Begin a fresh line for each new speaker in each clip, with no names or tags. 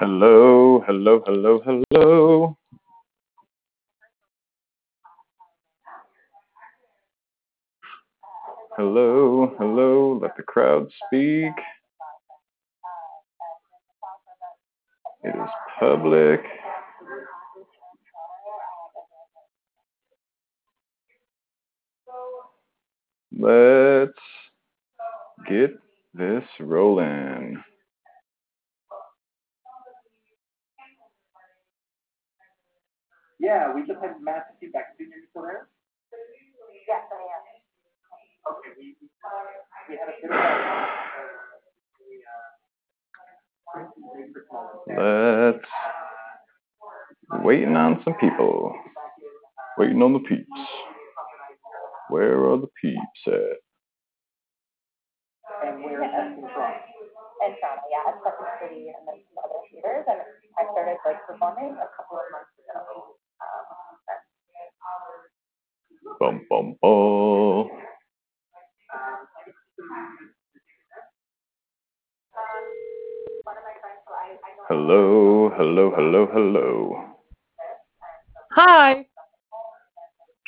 Hello, hello, hello, hello. Hello, hello, let the crowd speak. It is public. Let's get this rolling.
Yeah, we just had massive feedback. Did you still there?
Yes, I am.
Okay, we, we, we had a bit of a, uh,
Let's waiting on some people. Waiting on the peeps. Where are the peeps at?
and where is that from?
In Toronto, yeah, at Second City and then some other theaters, and I started like performing a couple of months ago. Um,
Bum bum bum. Hello, hello, hello, hello.
Hi.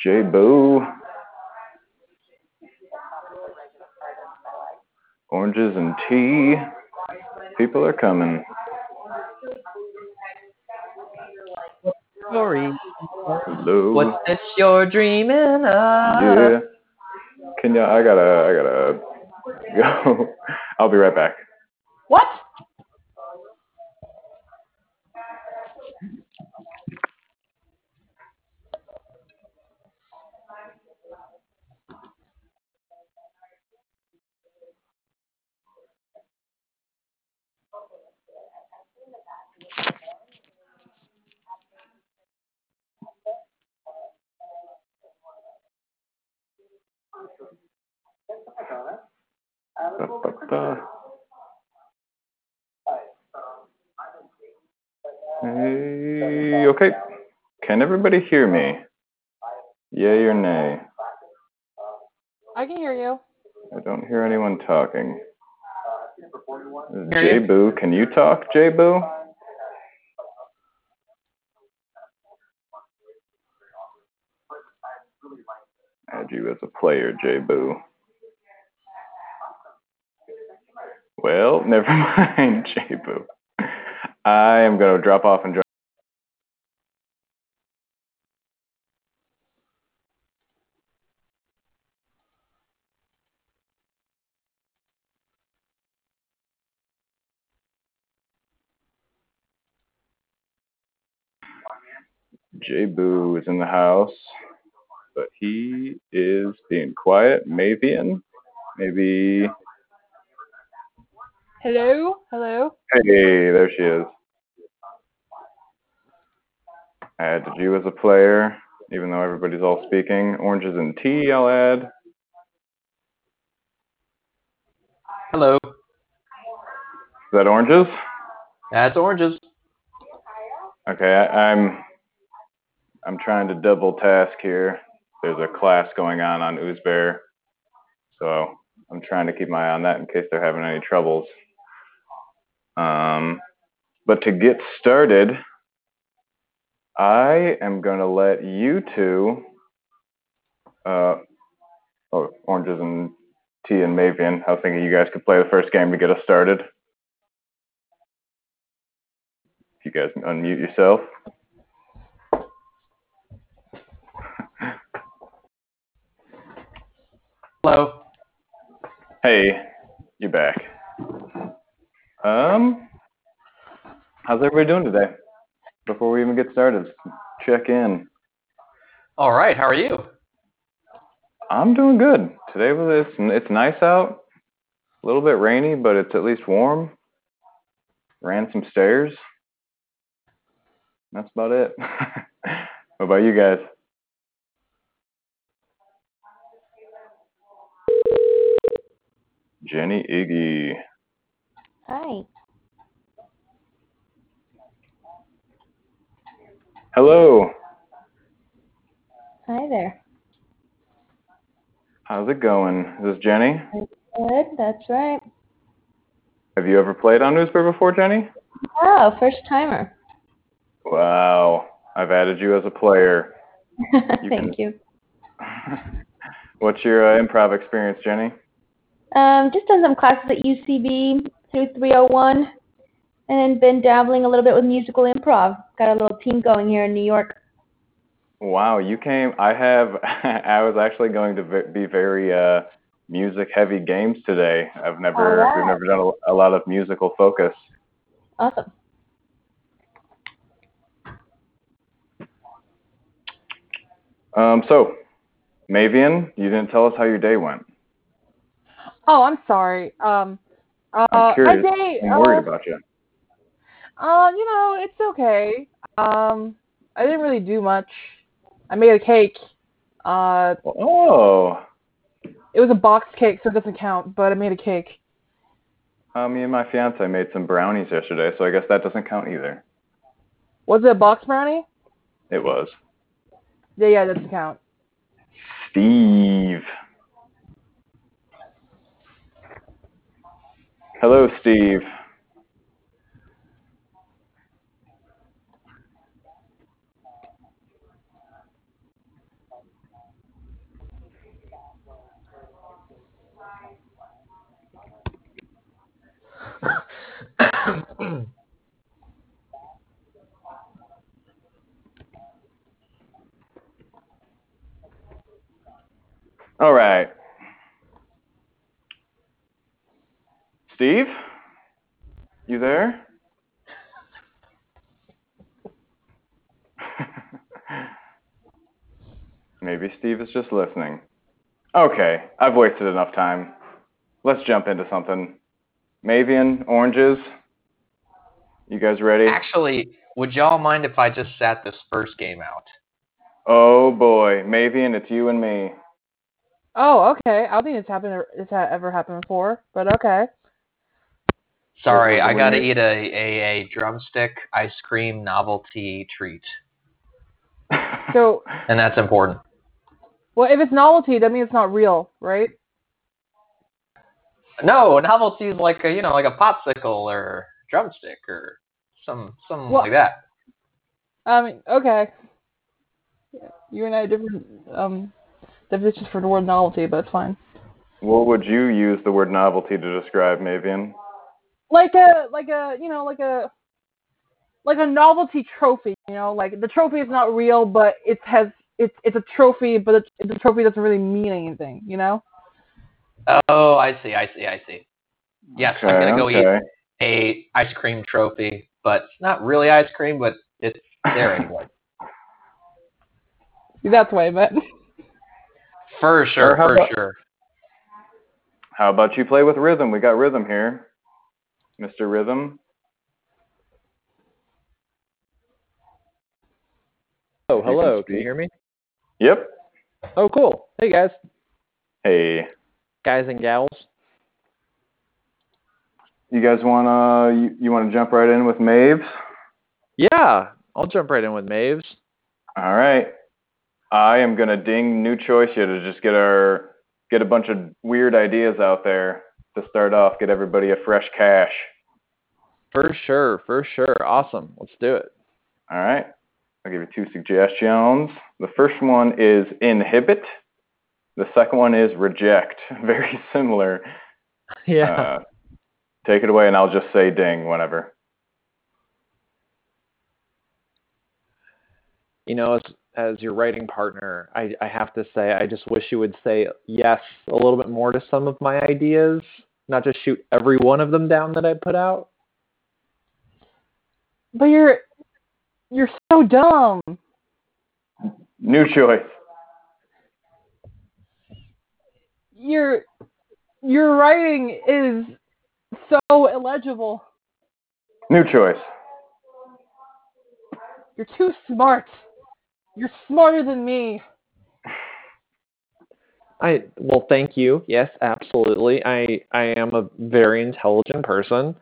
J Boo. Oranges and tea. People are coming.
Story.
Hello.
What's this you're dreaming of?
Yeah. Can ya? I gotta. I gotta go. I'll be right back. Hey, okay. Can everybody hear me? Yay or nay?
I can hear you.
I don't hear anyone talking.
Hear.
J Boo, can you talk, J Boo? Add you as a player, J Boo. Well, never mind, J Boo. I am gonna drop off and join. J Boo is in the house, but he is being quiet. Mavian, maybe.
Hello? Hello?
Hey, there she is. I Add you as a player, even though everybody's all speaking. Oranges and tea, I'll add.
Hello.
Is that oranges?
That's oranges.
Okay, I, I'm I'm trying to double task here. There's a class going on on Oozbear, so I'm trying to keep my eye on that in case they're having any troubles. Um, but to get started, I am gonna let you two, uh, oh, oranges and tea and Mavian. I was thinking you guys could play the first game to get us started. If you guys can unmute yourself.
Hello.
Hey, you back. Um, how's everybody doing today? Before we even get started, check in.
All right. How are you?
I'm doing good. Today was it's it's nice out. A little bit rainy, but it's at least warm. Ran some stairs. That's about it. what about you guys? Jenny Iggy.
Hi.
Hello.
Hi there.
How's it going? Is this Jenny?
Good, that's right.
Have you ever played on Newspaper before, Jenny?
Oh, first timer.
Wow. I've added you as a player.
Thank you.
What's your uh, improv experience, Jenny?
Um, just done some classes at UCB through 301, and been dabbling a little bit with musical improv. Got a little team going here in New York.
Wow, you came. I have. I was actually going to be very uh, music-heavy games today. I've never.
All
We've never done a, a lot of musical focus.
Awesome.
Um, so, Mavian, you didn't tell us how your day went.
Oh, I'm sorry. Um, uh,
I'm curious. I'm worried
uh,
about you.
Uh, you know, it's okay. Um, I didn't really do much. I made a cake. Uh,
Oh,
it was a box cake, so it doesn't count. But I made a cake.
uh, me and my fiance made some brownies yesterday, so I guess that doesn't count either.
Was it a box brownie?
It was.
Yeah, yeah, that doesn't count.
Steve. Hello, Steve. All right. Steve? You there? Maybe Steve is just listening. Okay, I've wasted enough time. Let's jump into something. Mavian, oranges. You guys ready?
Actually, would y'all mind if I just sat this first game out?
Oh boy, Mavian, it's you and me.
Oh, okay. I don't think it's happened. It's ever happened before, but okay.
Sorry, I gotta eat a, a, a drumstick ice cream novelty treat.
So,
And that's important.
well, if it's novelty, that means it's not real, right?
No, a novelty is like a you know, like a popsicle or drumstick or some something
Well-
like that.
I mean, okay. You and I have different um definitions for the word novelty, but it's fine.
what would you use the word novelty to describe, Mavian?
Like a like a you know like a like a novelty trophy. You know, like the trophy is not real, but it has it's it's a trophy, but it's, the trophy doesn't really mean anything. You know.
Oh, I see, I see, I see. Yes, I'm gonna go
okay.
eat a ice cream trophy, but it's not really ice cream, but it's there anyway.
That's what I meant.
For sure, for
about-
sure.
How about you play with rhythm? We got rhythm here. Mr. Rhythm.
Oh,
You can
hello. Can you hear me?
Yep.
Oh, cool. Hey, guys.
Hey.
Guys and gals.
You guys wanna you, you wanna jump right in with Maves?
Yeah, I'll jump right in with Maves.
All right. I am gonna ding new choice here to just get our get a bunch of weird ideas out there to start off, get everybody a fresh cash.
For sure, for sure. Awesome. Let's do it.
All right. I'll give you two suggestions. The first one is inhibit. The second one is reject. Very similar.
Yeah.
Uh, take it away, and I'll just say ding whenever.
you know, as as your writing partner, I I have to say I just wish you would say yes a little bit more to some of my ideas, not just shoot every one of them down that I put out.
But you're you're so dumb.
New choice.
Your your writing is so illegible.
New choice.
You're too smart. You're smarter than me.
I well, thank you. Yes, absolutely. I I am a very intelligent person,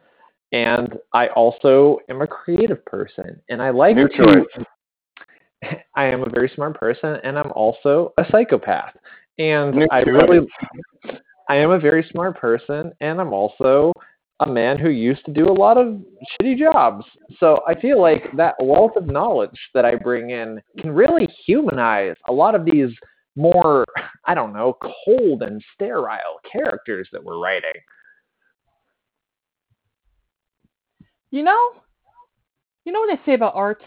and I also am a creative person, and I like
New
to.
choice.
I am a very smart person, and I'm also a psychopath. And
New
I
choice.
really, I am a very smart person, and I'm also a man who used to do a lot of shitty jobs. So I feel like that wealth of knowledge that I bring in can really humanize a lot of these more, I don't know, cold and sterile characters that we're writing.
You know, you know what they say about art?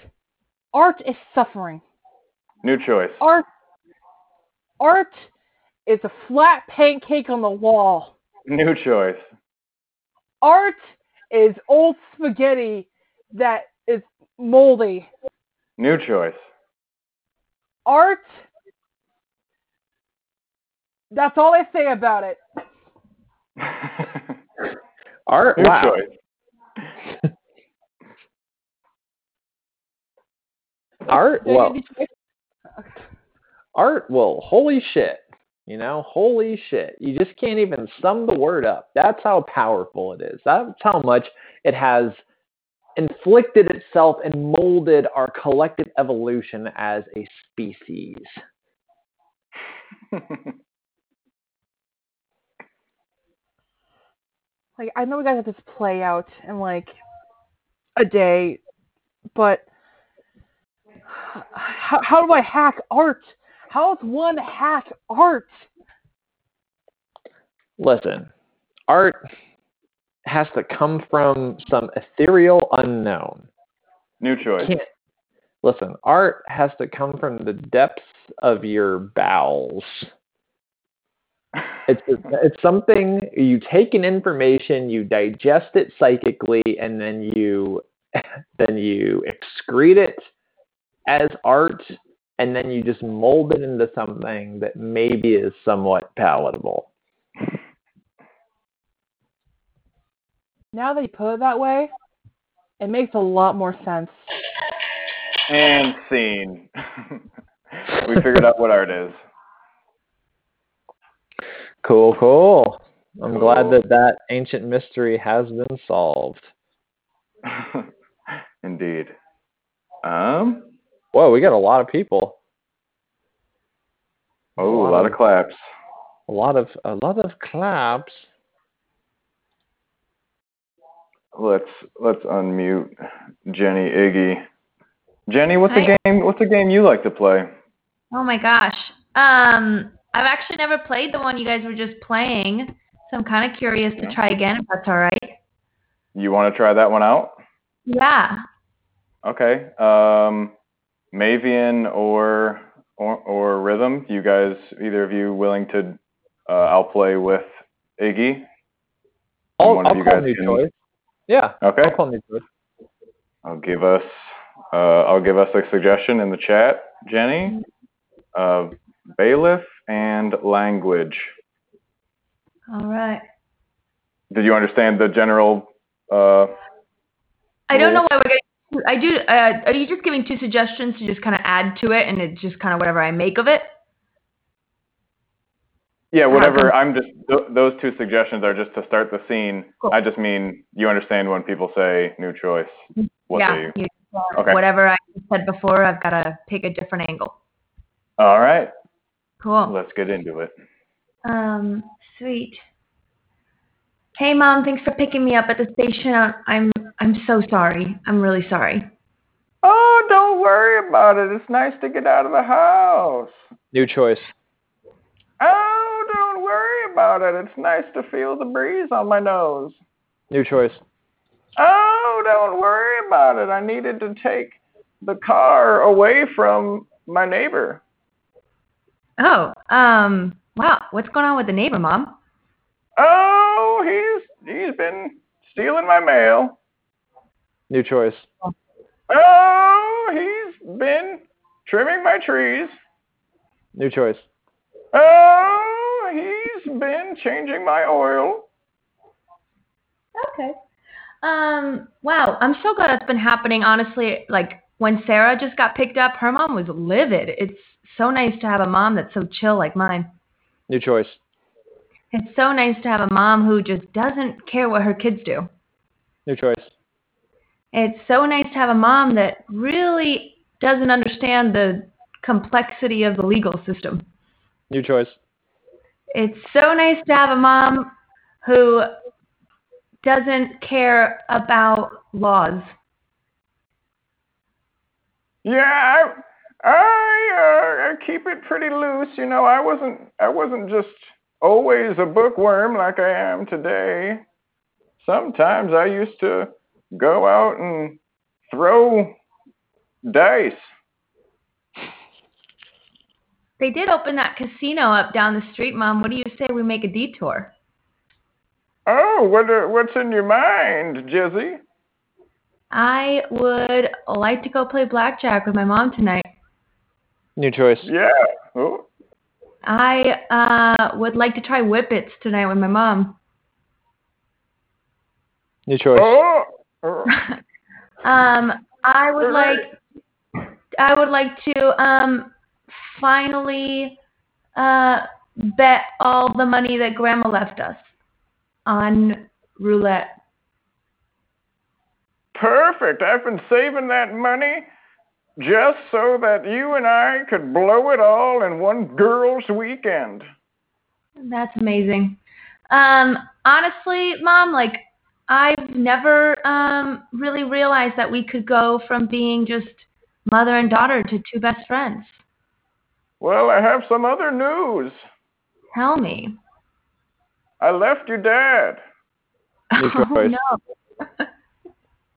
Art is suffering.
New choice.
Art, art is a flat pancake on the wall.
New choice.
Art is old spaghetti that is moldy.
New choice.
Art, that's all I say about it.
Art,
New
wow.
choice.
Art,
Did
well,
give you choice?
art, well, holy shit. You know, holy shit. You just can't even sum the word up. That's how powerful it is. That's how much it has inflicted itself and molded our collective evolution as a species.
like I know we gotta have this play out in like a day, but how, how do I hack art? How does one hack art?
Listen, art has to come from some ethereal unknown.
New choice.
Can't, listen, art has to come from the depths of your bowels. It's it's something you take in information, you digest it psychically, and then you then you excrete it as art, and then you just mold it into something that maybe is somewhat palatable.
Now that you put it that way, it makes a lot more sense.
and scene. we figured out what art is.
Cool, cool. I'm glad that that ancient mystery has been solved.
Indeed. Um.
Whoa, we got a lot of people.
Oh, a lot of claps.
A lot of a lot of claps.
Let's let's unmute Jenny Iggy. Jenny, what's
Hi.
a game? What's a game you like to play?
Oh my gosh. Um, I've actually never played the one you guys were just playing, so I'm kind of curious
Yeah.
to try again if that's all right.
You want to try that one out?
Yeah.
Okay. Um, Mavian or or, or Rhythm. You guys, either of you, willing to uh, outplay with Iggy?
I'll,
One of
I'll call new
can-
choice. Yeah,
Okay.
I'll call new choice.
I'll give us uh, I'll give us a suggestion in the chat, Jenny. Uh, bailiff and language.
All right.
Did you understand the general? Uh,
I don't know why we're getting. I do. Uh, are you just giving two suggestions to just kind of add to it, and it's just kind of whatever I make of it?
yeah, whatever. I'm just th- those two suggestions are just to start the scene.
Cool.
I just mean you understand when people say new choice. What
yeah.
they
you- uh,
Okay.
Whatever I said before, I've got to pick a different angle.
All right,
Cool.
let's get into it.
Um, sweet. Hey, mom. Thanks for picking me up at the station. I- I'm I'm so sorry. I'm really sorry.
Oh, don't worry about it. It's nice to get out of the house.
New choice.
Oh, don't worry about it. It's nice to feel the breeze on my nose.
New choice.
Oh, don't worry about it. I needed to take the car away from my neighbor.
Oh, um, wow. What's going on with the neighbor, mom?
Oh, he's he's been stealing my mail.
New choice.
Oh, he's been trimming my trees.
New choice.
Oh, he's been changing my oil.
Okay. Um, wow. I'm so glad that's been happening. Honestly, like when Sarah just got picked up, her mom was livid. It's so nice to have a mom that's so chill like mine.
New choice.
It's so nice to have a mom who just doesn't care what her kids do.
New choice.
It's so nice to have a mom that really doesn't understand the complexity of the legal system.
New choice.
It's so nice to have a mom who doesn't care about laws.
Yeah, I I, uh, I keep it pretty loose. You know, I wasn't I wasn't just always a bookworm like I am today. Sometimes I used to go out and throw dice.
They did open that casino up down the street, Mom. What do you say we make a detour?
Oh, what uh, what's in your mind, Jizzy?
I would like to go play blackjack with my mom tonight.
New choice.
Yeah. Oh,
I uh, would like to try whippets tonight with my mom.
New choice.
um, I would like, I would like to um, finally uh, bet all the money that Grandma left us on roulette.
Perfect. I've been saving that money just so that you and I could blow it all in one girl's weekend.
That's amazing. Um, honestly, Mom, like I've never um, really realized that we could go from being just mother and daughter to two best friends.
Well, I have some other news.
Tell me.
I left your dad.
Oh no.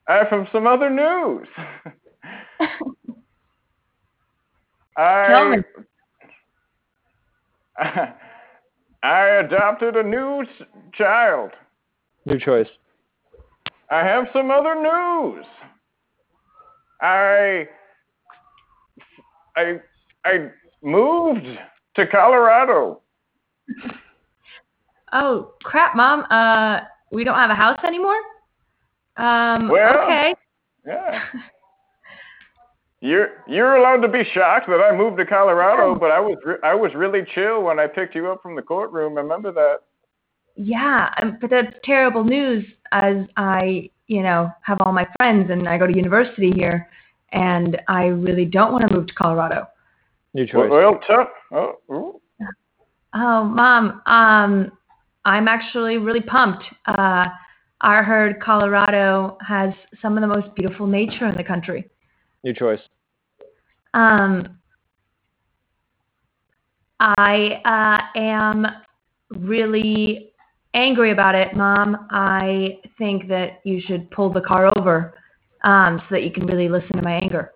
I have some other news. I
Tell me.
I adopted a new s- child.
New choice.
I have some other news. I I I moved to Colorado.
Oh crap, Mom. Uh, we don't have a house anymore. Um.
Well-
okay.
Yeah. You're you're allowed to be shocked that I moved to Colorado, but I was re- I was really chill when I picked you up from the courtroom. Remember that?
Yeah, um, but that's terrible news as I, you know, have all my friends and I go to university here and I really don't want to move to Colorado.
New choice.
Well, well tough. Oh, ooh.
Oh, mom, um I'm actually really pumped. Uh I heard Colorado has some of the most beautiful nature in the country.
New choice.
Um I uh am really angry about it, mom. I think that you should pull the car over um so that you can really listen to my anger.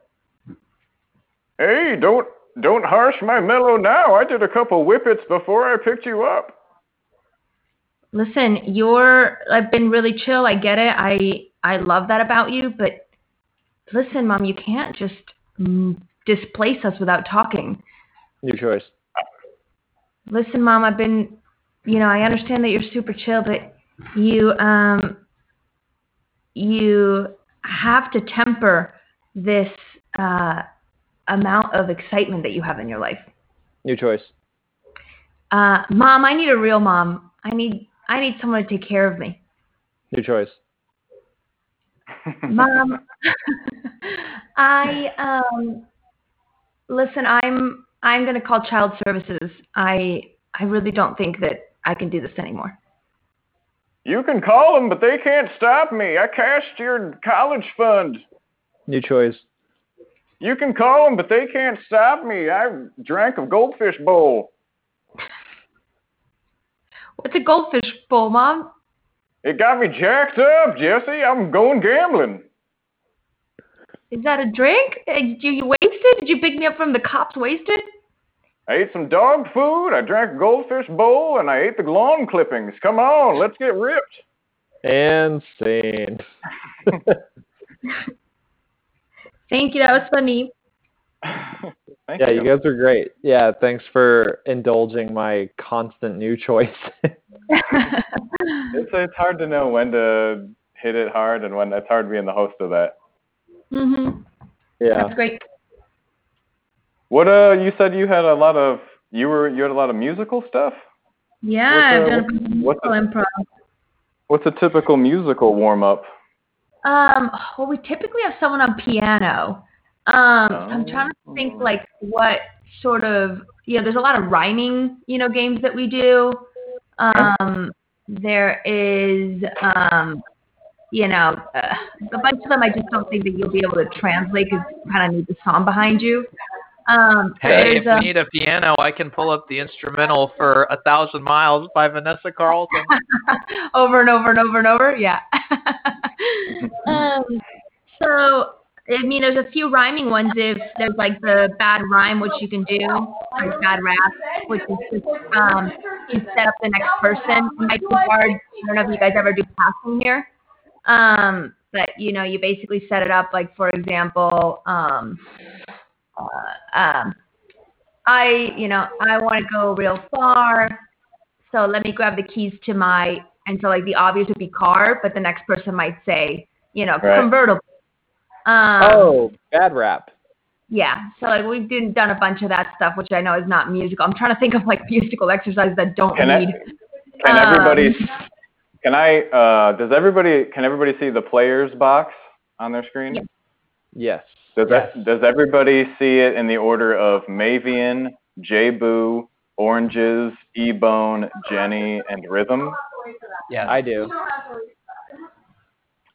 Hey, don't don't harsh my mellow now. I did a couple whippets before I picked you up.
Listen, you're I've been really chill. I get it. I I love that about you, but listen, mom, you can't just displace us without talking.
New choice.
Listen, mom, I've been you know, I understand that you're super chill, but you um you have to temper this uh amount of excitement that you have in your life.
New choice.
Uh mom, I need a real mom. I need I need someone to take care of me.
New choice.
Mom, I um listen, I'm I'm going to call child services. I I really don't think that I can do this anymore.
You can call them, but they can't stop me. I cashed your college fund.
New choice.
You can call them, but they can't stop me. I drank a goldfish bowl.
What's a goldfish bowl, mom?
It got me jacked up, Jesse. I'm going gambling.
Is that a drink? Uh, Did you wasted? Did you pick me up from the cops wasted?
I ate some dog food. I drank a goldfish bowl, and I ate the lawn clippings. Come on, let's get ripped.
And scene.
Thank you. That was funny.
Thank
yeah,
you.
you guys are great. Yeah, thanks for indulging my constant new choice.
It's it's hard to know when to hit it hard and when it's hard being the host of that.
Mhm.
yeah.
That's great.
What uh you said you had a lot of you were you had a lot of musical stuff?
Yeah,
What's, uh,
I've done a
what's
musical improv.
What's a typical musical warm up?
Um, well, we typically have someone on piano. Um, so I'm trying to think
Oh.
like what sort of you know. There's a lot of rhyming, you know, games that we do. Um, there is, um, you know, uh, a bunch of them. I just don't think that you'll be able to translate because you kind of need the song behind you. Um,
Hey, if
a-
you need a piano, I can pull up the instrumental for A Thousand Miles by Vanessa Carlton.
over and over and over and over. Yeah. um, so I mean, there's a few rhyming ones. If there's like the bad rhyme, which you can do, like bad rap, which is just um, you set up the next person. It might be hard. I don't know if you guys ever do passing here. Um, but you know, you basically set it up like, for example, um, uh, um, I, you know, I want to go real far. So let me grab the keys to my, and so like the obvious would be car, but the next person might say, you know,
Right.
convertible. Um,
oh, bad rap.
yeah. So like we've done, done a bunch of that stuff, which I know is not musical. I'm trying to think of like musical exercises that don't
Can I-
need.
Can
Um,
everybody? Can I? Uh, does everybody? Can everybody see the players box on their screen?
Yes.
Yes.
Does
Yes.
that, Does everybody see it in the order of Mavian, J Boo, Oranges, Ebone, Jenny, and Rhythm?
Yes.
I do.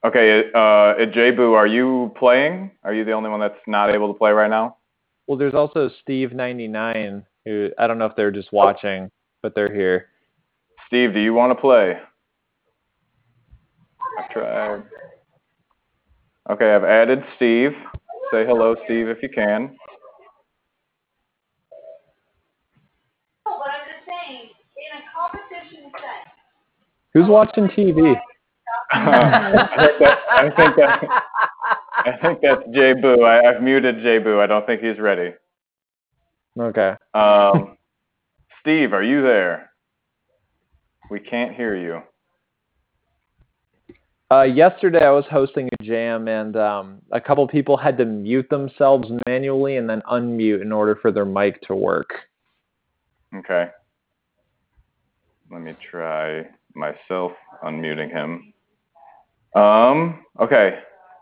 Okay, uh, J Boo, are you playing? Are you the only one that's not able to play right now?
Well, there's also Steve99 who I don't know if they're just watching, but they're here.
Steve, do you want to play? I tried. Okay, I've added Steve. Say hello, Steve, if you can.
Who's watching TV?
I think that, I think that, I think that's J Boo. I, I've muted J Boo. I don't think he's ready.
Okay.
Um, Steve, are you there? We can't hear you.
Uh, yesterday I was hosting a jam and um, a couple people had to mute themselves manually and then unmute in order for their mic to work.
Okay. Let me try myself unmuting him. Um, okay.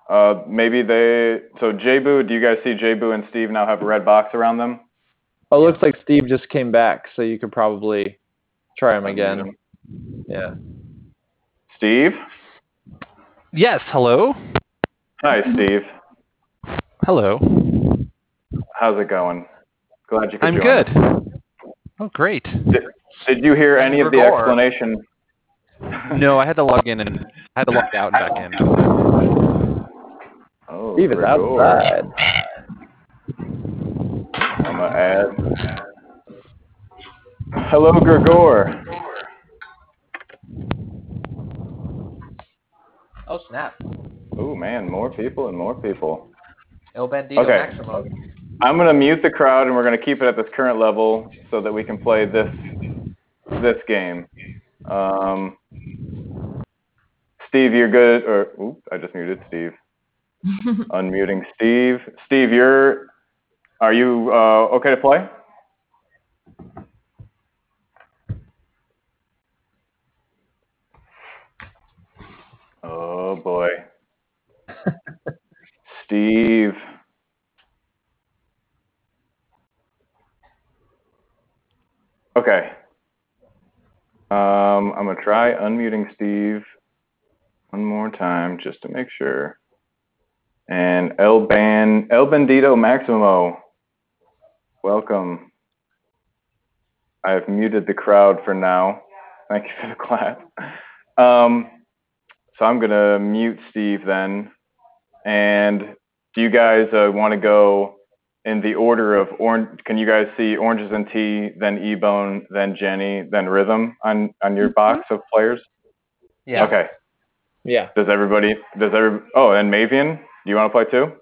Uh, maybe they, so J-Boo, do you guys see J-Boo and Steve now have a red box around them?
Oh, it looks like Steve just came back, so you could probably try him again.
him.
Yeah.
Steve?
Yes, hello.
Hi, Steve.
Hello.
How's it going? Glad you could
I'm
join
good.
us.
Oh, great.
Did, did you hear any of the
Gregor.
explanation?
No, I had to log in and I had to log out and back in.
Oh,
Steve is
Gregor.
outside.
I'm gonna add. Hello, Gregor.
Oh snap!
Oh man, more people and more people.
El Bandito
Okay.
Maximo.
I'm gonna mute the crowd and we're gonna keep it at this current level so that we can play this this game. Um, Steve, you're good. Or oops, I just muted Steve. Unmuting Steve. Steve, you're. Are you uh, okay to play? Oh boy. Steve. Okay. Um, I'm gonna try unmuting Steve one more time just to make sure. And El Ban El Bandito Maximo, welcome. I've muted the crowd for now. Thank you for the clap. Um, so I'm gonna mute Steve then. And do you guys uh, want to go in the order of orange? Can you guys see oranges and tea, then E-Bone, then Jenny, then Rhythm on on your box of players?
Yeah.
Okay.
Yeah.
Does everybody? Does every? Oh, and Mavian, do you want to play too?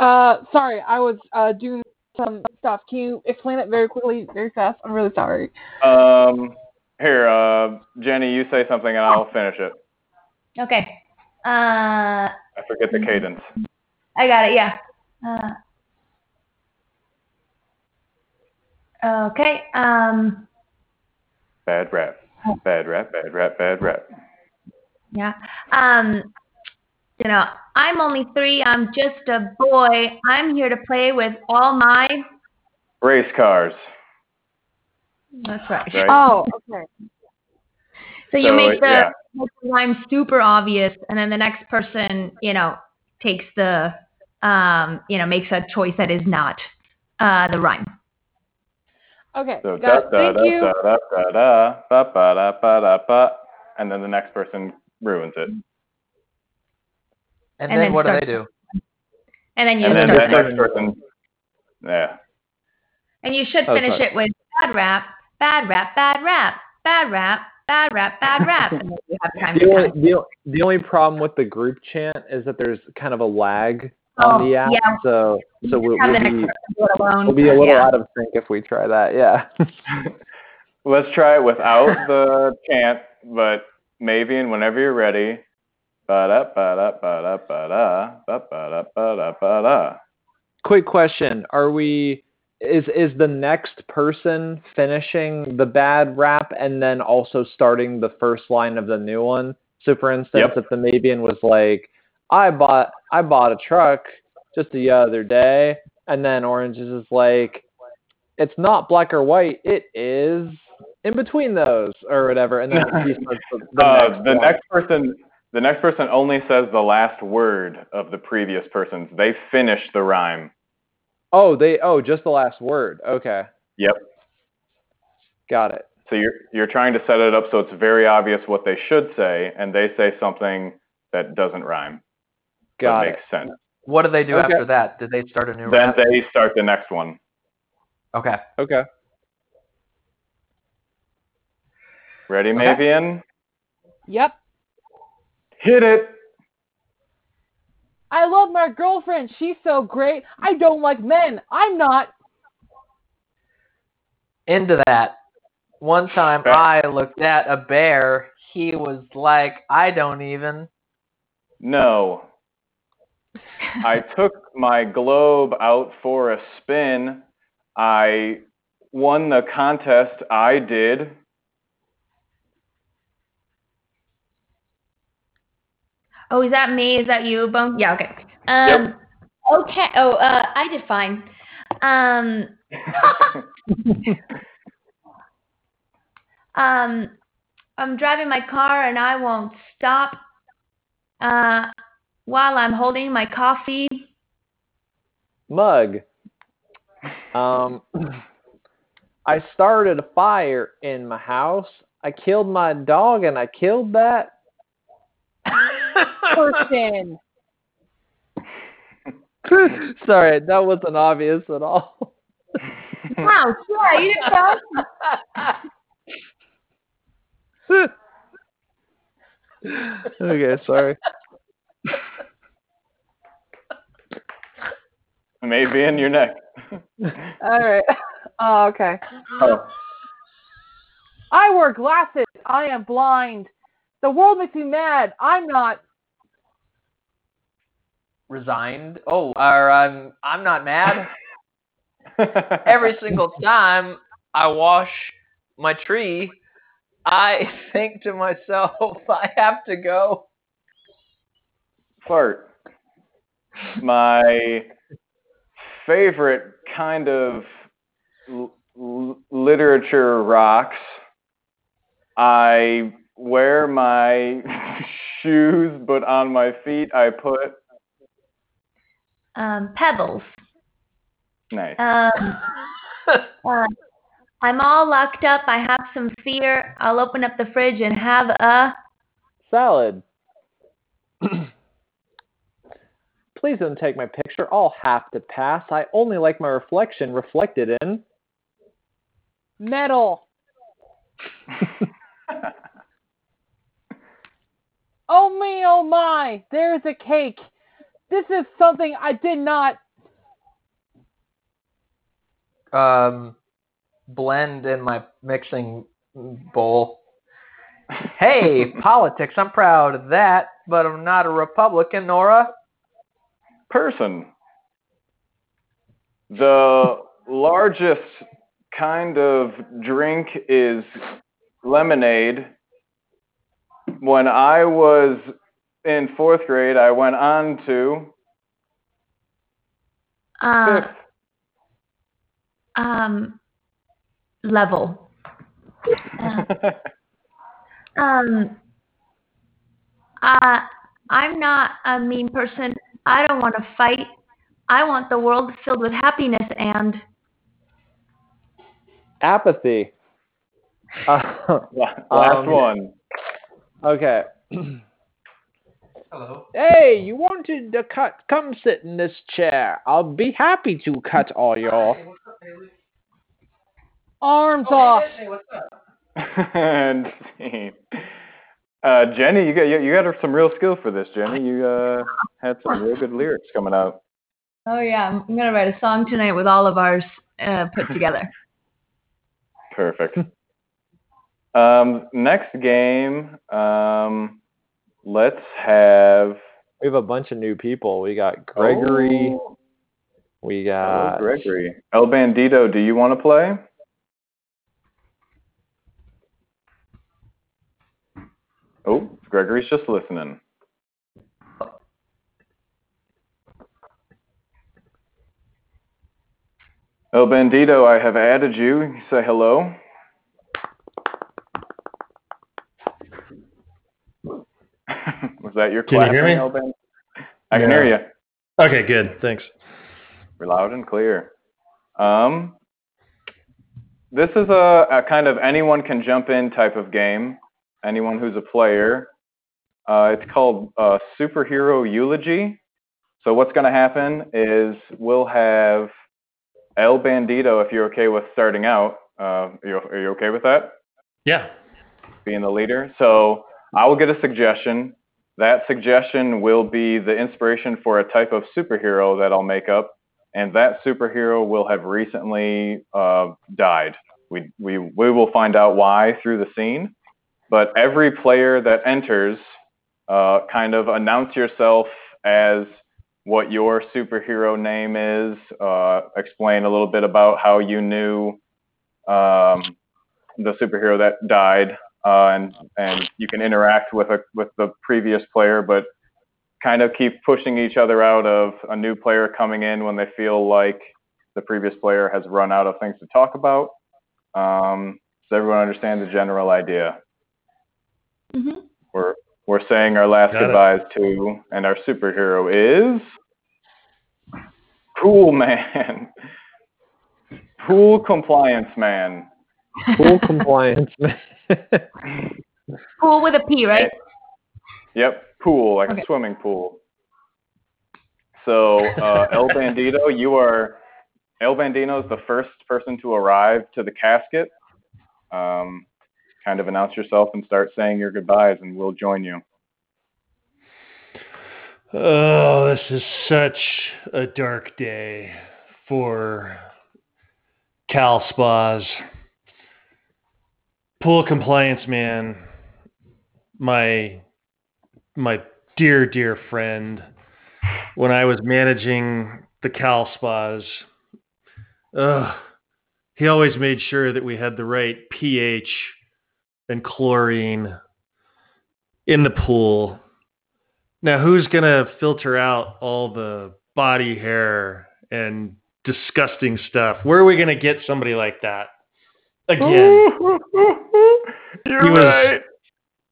Uh, sorry, I was uh doing some stuff. Can you explain it very quickly, very fast? I'm really sorry.
Um, here, uh, Jenny, you say something and I'll finish it.
Okay. Uh,
I forget the cadence.
I got it. Yeah. Uh, okay. Um.
Bad rap. Bad rap. Bad rap. Bad rap.
Yeah. Um. You know, I'm only three. I'm just a boy. I'm here to play with all my.
Race cars.
That's right.
Right.
Oh, okay.
So you make the,
yeah.
Make the rhyme super obvious, and then the next person, you know, takes the, um, you know, makes a choice that is not uh, the rhyme.
Okay,
So
got
da
it.
da
Thank
da
you.
da da da da ba ba da ba da ba, and then the next person ruins it,
And,
And
then
then
what do they do?
And then you
and then
start
that
the-
next person, yeah.
And you should
Oh,
finish
sorry.
it with bad rap, bad rap, bad rap, bad rap, bad rap, bad rap. and you have time
The
to
only, the, the only problem with the group chant is that there's kind of a lag
Oh,
on the app.
yeah.
So so we'll, we'll, be,
person do it alone.
we'll be a little
yeah.
out of sync if we try that. Yeah.
Let's try it without the chant, but Mavian, whenever you're ready. Ba da ba da ba da ba da ba ba ba da ba da.
Quick question: Are we? Is is the next person finishing the bad rap and then also starting the first line of the new one? So, for instance,
Yep.
if the Mavian was like, "I bought I bought a truck just the other day," and then Orange is like, "It's not black or white. It is in between those or whatever," and then the, the
uh,
next
the next person, the next person only says the last word of the previous person's. They finish the rhyme.
Oh, they oh just the last word. Okay,
Yep.
got it.
So you're you're trying to set it up so it's very obvious what they should say, and they say something that doesn't rhyme.
Got
that
it.
makes sense.
What do they do
Okay.
after that? Did they start a new
Then
rap?
they start the next one.
Okay.
Okay.
Ready,
Okay.
Mavian?
Yep.
Hit it.
I love my girlfriend. She's so great. I don't like men. I'm not.
Into that. One time I looked at a bear. He was like, I don't even.
No. I took my globe out for a spin. I won the contest. I did.
Oh, is that me? Is that you, Bone? Yeah, okay. Um, okay. Oh, uh, I did fine. Um, um, I'm driving my car and I won't stop. Uh, while I'm holding my coffee.
mug. Um, I started a fire in my house. I killed my dog and I killed that.
Person.
Sorry, that wasn't obvious at all.
Wow, yeah, you did fine.
okay, sorry.
Maybe in your next.
All right. Oh, okay.
Oh.
I wear glasses. I am blind. The world makes me mad. I'm not.
Resigned. Oh, or I'm I'm not mad. Every single time I wash my tree, I think to myself, I have to go.
Fart. My favorite kind of l- l- literature rocks. I wear my shoes, but on my feet I put
Um, pebbles.
nice.
Um, uh, I'm all locked up. I have some fear. I'll open up the fridge and have a.
Salad. Please don't take my picture. I'll have to pass. I only like my reflection reflected in.
Metal. Oh me, oh my. There's a cake. This is something I did not.
um, blend in my mixing bowl. Hey, politics, I'm proud of that, but I'm not a Republican, Nora.
Person. The largest kind of drink is lemonade. When I was in fourth grade, I went on to
Uh,
fifth.
um, level. Uh, Um, uh, I'm not a mean person. I don't want to fight. I want the world filled with happiness and
Apathy. Uh,
Last
Um,
one.
okay.
Hello.
Hey, you wanted to cut? Come sit in this chair. I'll be happy to cut all your.
Arms off.
and scene. Uh, Jenny, you got you, you got some real skill for this, Jenny. You uh, had some real good lyrics coming out.
Oh yeah, I'm, I'm gonna write a song tonight with all of ours uh, put together.
Perfect. um, next game, um, let's have
We have a bunch of new people. We got Gregory.
Oh,
We
hello,
got
Gregory. El Bandito, do you want to play? Oh, Gregory's just listening. El Bandito, I have added you. Say hello. Was that your
Can you hear me?
I can
Yeah.
hear you.
Okay, good. Thanks.
We're loud and clear. Um, this is a, a kind of anyone can jump in type of game. Anyone who's a player. Uh, it's called uh, Superhero Eulogy. So what's going to happen is we'll have El Bandito, if you're okay with starting out. Uh, are, you, are you okay with that?
Yeah.
being the leader. So I will get a suggestion. That suggestion will be the inspiration for a type of superhero that I'll make up, and that superhero will have recently uh, died. We, we, we will find out why through the scene. But every player that enters, uh, kind of announce yourself as what your superhero name is. Uh, explain a little bit about how you knew um, the superhero that died, uh, and and you can interact with a with the previous player, but kind of keep pushing each other out of a new player coming in when they feel like the previous player has run out of things to talk about. Um, does everyone understand the general idea?
hmm
We're we're saying our last
Got it.
goodbyes to, and our superhero is Pool Man, Pool Compliance Man.
pool compliance.
Pool with a P, right?
Yep, pool, like
Okay.
a swimming pool. So, uh, El Bandito, you are El Bandito is the first person to arrive to the casket. Um, kind of announce yourself and start saying your goodbyes, and we'll join you.
Oh, this is such a dark day for Cal Spas. Pool compliance man, my my dear dear friend. When I was managing the Cal Spas, ugh, he always made sure that we had the right pH and chlorine in the pool. Now, who's going to filter out all the body hair and disgusting stuff? Where are we going to get somebody like that? Again.
You're
He was-
right.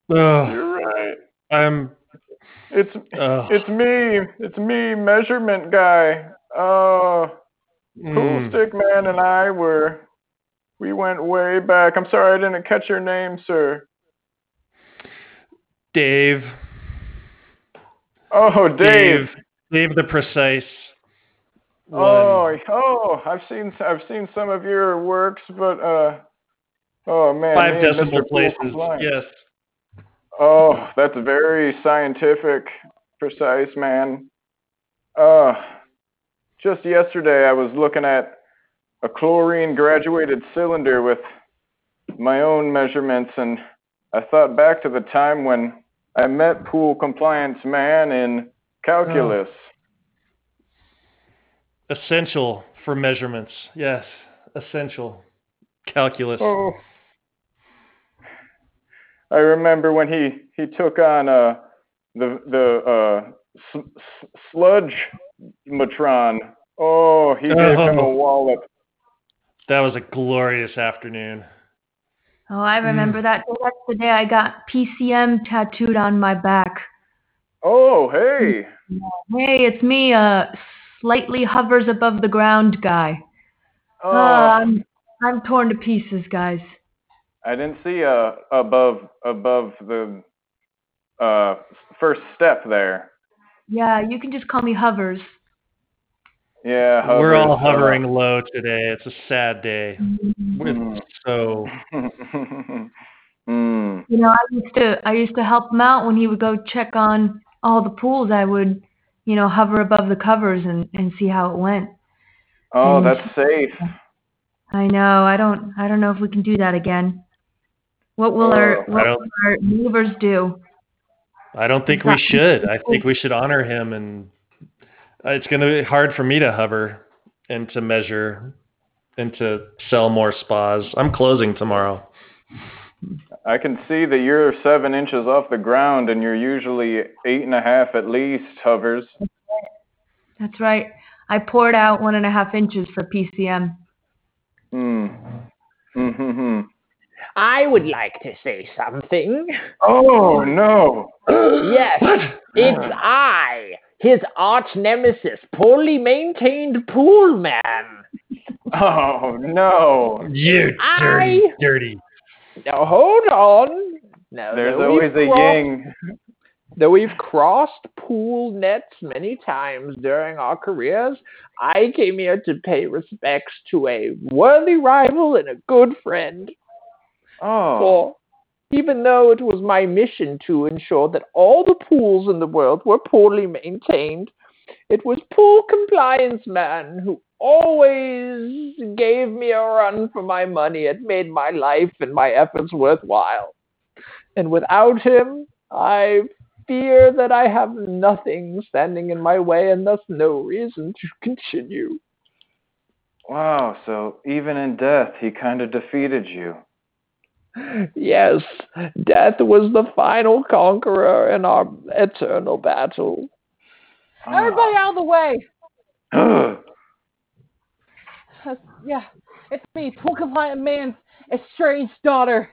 Ugh,
You're right.
I'm.
It's
ugh,
it's me. It's me, measurement guy. Oh, Cool
mm,
Stick Man and I were we went way back. I'm sorry I didn't catch your name, sir.
Dave.
Oh, Dave.
Dave. Dave the precise. One.
Oh, oh, I've seen I've seen some of your works, but uh, oh man,
Five
me and Mr.
decimal places. Yes.
Oh, that's very scientific, precise, man. Uh, just yesterday I was looking at a chlorine graduated cylinder with my own measurements, and I thought back to the time when I met Pool Compliance Man in calculus.
Essential for measurements. Yes. Essential. Calculus.
Oh. I remember when he he took on uh the the uh s- s- sludge matron. Oh, he gave him a
Oh.
wallop.
That was a glorious afternoon.
Oh, I remember that. That's the day I got PCM tattooed on my back.
Oh, hey.
Hey, it's me, uh, slightly hovers above the ground guy.
Oh,
Uh, I'm I'm torn to pieces, guys.
I didn't see uh above above the uh first step there.
Yeah, you can just call me Hovers.
Yeah,
We're all
hovers, uh,
hovering low today. It's a sad day.
Mm.
It's so
mm.
You know, I used to I used to help him out when he would go check on all the pools. I would, you know, hover above the covers and and see how it went.
Oh,
And-
that's safe.
I know. I don't I don't know if we can do that again. What will our
I
what
don't-
will our neighbors do?
I don't think we should. I think we should honor him and uh, it's going to be hard for me to hover and to measure and to sell more spas. I'm closing tomorrow.
I can see that you're seven inches off the ground and you're usually eight and a half at least, hovers.
That's right. I poured out one and a half inches for PCM.
Hmm. Mm-hmm.
I would like to say something.
Oh no.
yes, it's I, his arch nemesis, poorly maintained pool man.
Oh no.
You
I-
dirty, dirty.
Now hold on. Now
There's always a
crossed-
ying.
Though we've crossed pool nets many times during our careers, I came here to pay respects to a worthy rival and a good friend.
Oh.
For even though it was my mission to ensure that all the pools in the world were poorly maintained, it was Pool Compliance Man who always gave me a run for my money and made my life and my efforts worthwhile. And without him, I fear that I have nothing standing in my way and thus no reason to continue.
Wow, so even in death he kind of defeated you.
Yes, death was the final conqueror in our eternal battle.
Everybody out of the way.
Ah.
Uh, yeah, it's me, compliant man's estranged daughter.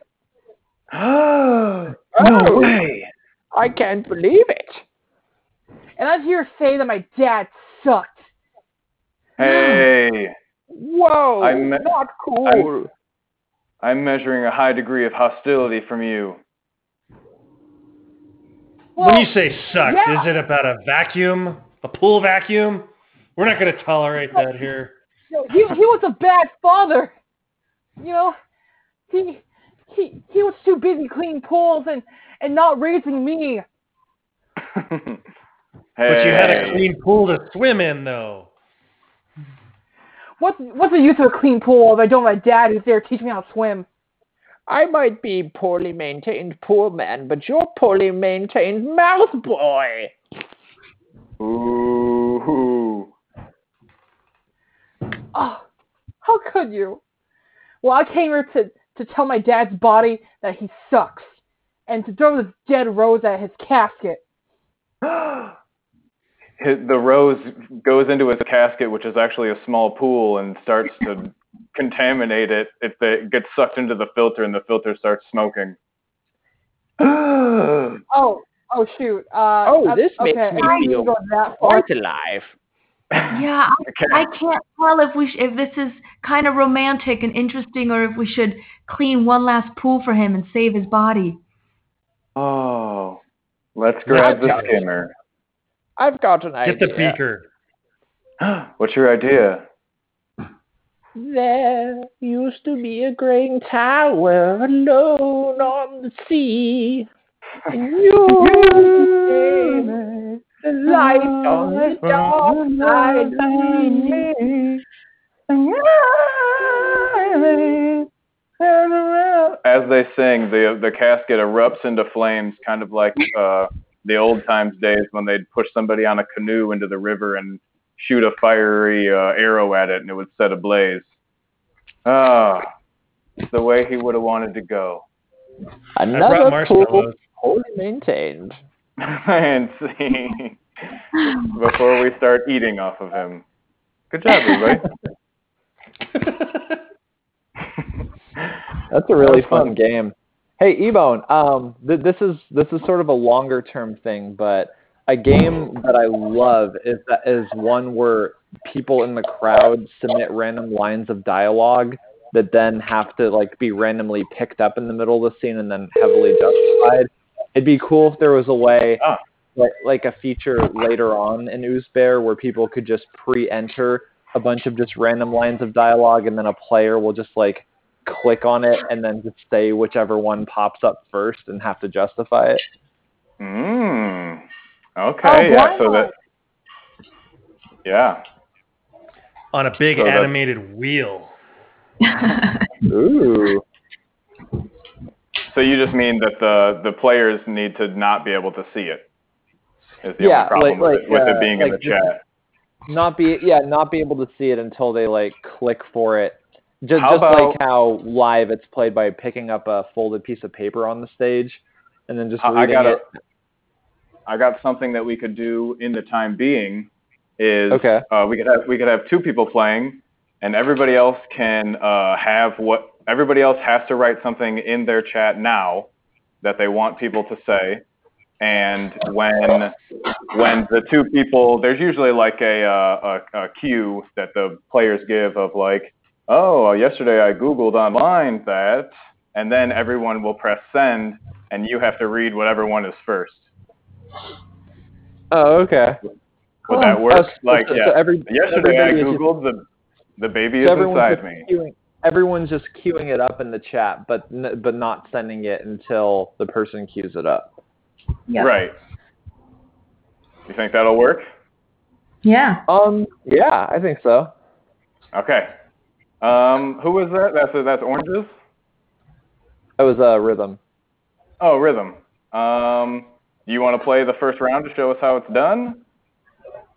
no
Oh.
way.
I can't believe it.
And I'm here to say that my dad sucked.
Hey,
Whoa,
I'm-
not cool.
I'm measuring a high degree of hostility from you.
Well,
when you say sucked,
yeah.
is it about a vacuum? A pool vacuum? We're not going to tolerate that here.
you know, he he was a bad father. You know, he he he was too busy cleaning pools and and not raising me.
hey.
But you had a clean pool to swim in, though.
What's what's the use of a clean pool if I don't have my dad who's there teaching me how to swim?
I might be poorly maintained poor man, but you're poorly maintained mouth boy.
Ooh.
Oh, how could you? Well, I came here to to tell my dad's body that he sucks, and to throw this dead rose at his casket.
His, the rose goes into his casket, which is actually a small pool, and starts to contaminate it. It, it gets sucked into the filter, and the filter starts smoking.
Oh, oh shoot. Uh,
Oh, this makes
okay,
me
I didn't
feel
go that far.
Quite alive.
Yeah, I, I can't tell if we sh- if this is kind of romantic and interesting or if we should clean one last pool for him and save his body.
Oh, let's grab the
got it.
skimmer.
I've got an idea.
Get the beaker.
What's your idea?
There used to be a great tower alone on the sea. And you became the light on the dark side of me.
As they sing, the the casket erupts into flames, kind of like uh, the old times days when they'd push somebody on a canoe into the river and shoot a fiery uh, arrow at it, and it would set ablaze. Ah, it's the way he would have wanted to go.
I brought
Another pool
marshmallows.
poorly maintained.
and see before we start eating off of him. Good job, everybody.
That's a really
That
fun
fun.
game. Hey, Ebone, um, th- this is this is sort of a longer term thing, but a game that I love is that is one where people in the crowd submit random lines of dialogue that then have to like be randomly picked up in the middle of the scene and then heavily justified. It'd be cool if there was a way
Ah.
like like a feature later on in Oozbear where people could just pre-enter a bunch of just random lines of dialogue and then a player will just like click on it and then just say whichever one pops up first and have to justify it.
Mm. Okay.
Oh,
yeah. So that. Yeah.
On a big
So that-
animated wheel.
Ooh.
So you just mean that the the players need to not be able to see it. Is the
Yeah,
only problem
like-
with,
like,
it, with
uh,
it being in the chat.
Not be yeah, not be able to see it until they like click for it. Just just like how live it's played by picking up a folded piece of paper on the stage and then just
I- I
reading
got
it.
I got something that we could do in the time being. Is
Okay.
uh, we could have we could have two people playing, and everybody else can uh, have what everybody else has to write something in their chat now that they want people to say, and when when the two people there's usually like a uh, a, a cue that the players give of like oh yesterday I googled online that, and then everyone will press send, and you have to read whatever one is first.
Oh, okay.
Would that
Oh,
work?
so-
like,
so-
yeah.
so every-
Yesterday I
everybody is just-
googled the the baby
So
is
everyone's
inside
just
me.
queuing, everyone's just queuing it up in the chat, but but not sending it until the person queues it up.
Yep.
Right. You think that'll work?
Yeah.
Um. Yeah, I think so.
Okay. Um, who was that? That's that's oranges.
That was a rhythm.
Oh, rhythm. Um, you want to play the first round to show us how it's done?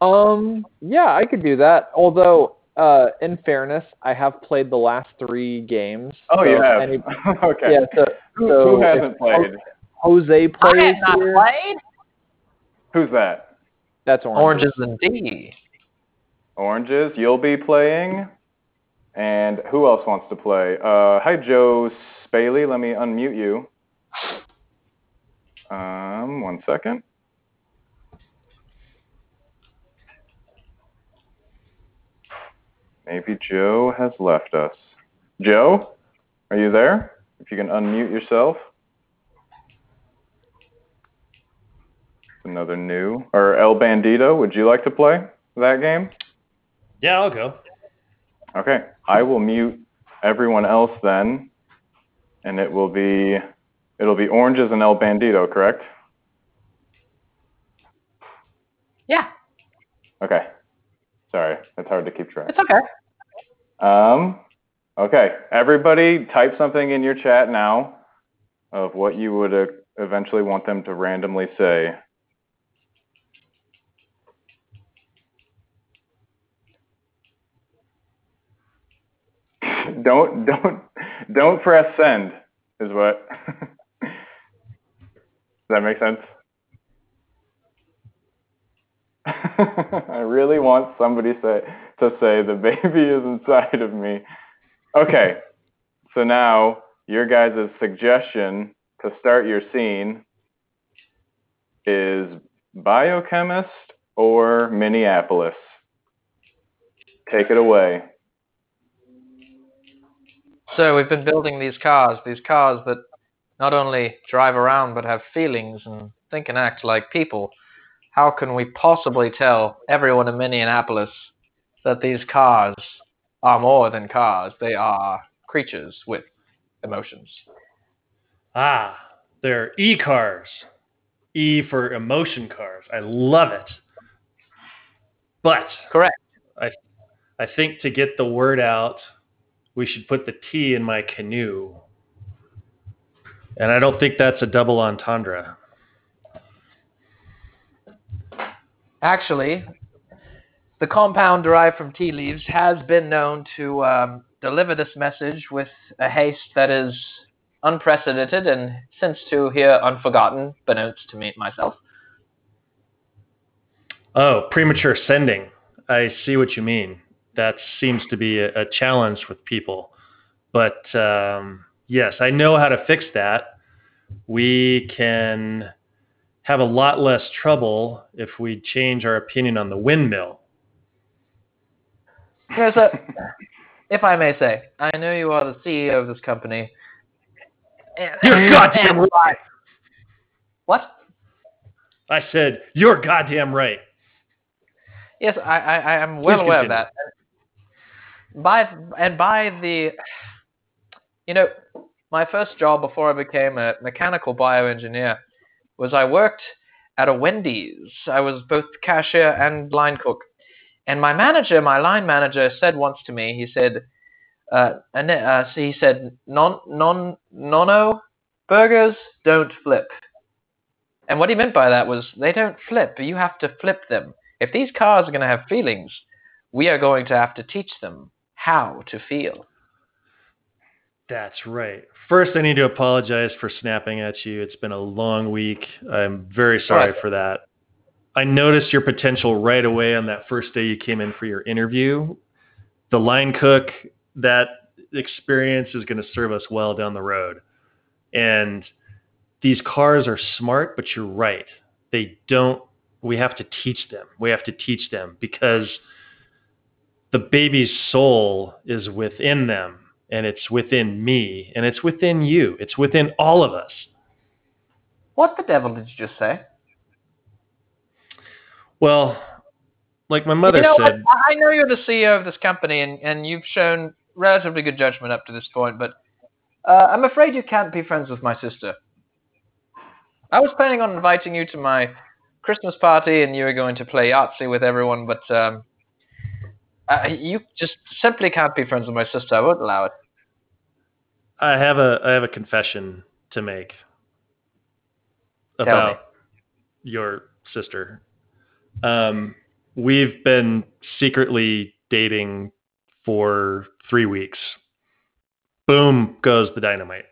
Um. Yeah, I could do that. Although, uh, in fairness, I have played the last three games.
Oh,
so
you have.
any-
okay.
Yeah. So,
who,
so
who hasn't played?
Jose
I
plays
have not
here.
played.
Who's that?
That's orange.
Oranges and D.
Oranges. You'll be playing. And who else wants to play? Uh, hi, Joe Spaley. Let me unmute you. Um, one second. Maybe Joe has left us. Joe, are you there? If you can unmute yourself. Another new. Or El Bandito, would you like to play that game?
Yeah, I'll go.
Okay, I will mute everyone else then, and it will be it'll be oranges and El Bandito, correct?
Yeah,
Okay. Sorry, it's hard to keep track.
it's okay.
Um, okay, everybody, type something in your chat now of what you would uh, eventually want them to randomly say. Don't don't don't press send is what does that make sense? I really want somebody say to say the baby is inside of me. Okay so now your guys' suggestion to start your scene is biochemist or minneapolis. Take it away
So we've been building these cars, these cars that not only drive around but have feelings and think and act like people. How can we possibly tell everyone in Minneapolis that these cars are more than cars? They are creatures with emotions.
Ah, they're E cars. E for emotion cars. I love it. But
Correct.
I I think to get the word out, we should put the T in my canoe. And I don't think that's a double entendre.
Actually, the compound derived from tea leaves has been known to um, deliver this message with a haste that is unprecedented and since to here unforgotten, beknownst to me myself.
Oh, premature sending. I see what you mean. That seems to be a, a challenge with people. But um, yes, I know how to fix that. We can have a lot less trouble if we change our opinion on the windmill.
You know, so, if I may say, I know you are the CEO of this company.
You're goddamn right.
What?
I said, you're goddamn right.
Yes, I, I, I am well
Please
aware of that. By and by the, you know, my first job before I became a mechanical bioengineer was I worked at a Wendy's. I was both cashier and line cook. And my manager, my line manager, said once to me, he said, uh, and, uh, so he said, non, non, nono burgers don't flip. And what he meant by that was they don't flip. You have to flip them. If these cars are going to have feelings, we are going to have to teach them how to feel.
That's right. First, I need to apologize for snapping at you. It's been a long week. I'm very sorry
Right.
for that. I noticed your potential right away on that first day you came in for your interview. The line cook, that experience is going to serve us well down the road. And these cars are smart, but you're right. They don't, we have to teach them. We have to teach them because the baby's soul is within them and it's within me and it's within you. It's within all of us.
What the devil did you just say?
Well, like my mother
you know
said,
I I know you're the CEO of this company, and, and you've shown relatively good judgment up to this point, but uh, I'm afraid you can't be friends with my sister. I was planning on inviting you to my Christmas party, and you were going to play Yahtzee with everyone, but um, uh, you just simply can't be friends with my sister. I won't allow it.
I have a I have a confession to make
Tell
about
me.
your sister. Um, we've been secretly dating for three weeks. Boom goes the dynamite.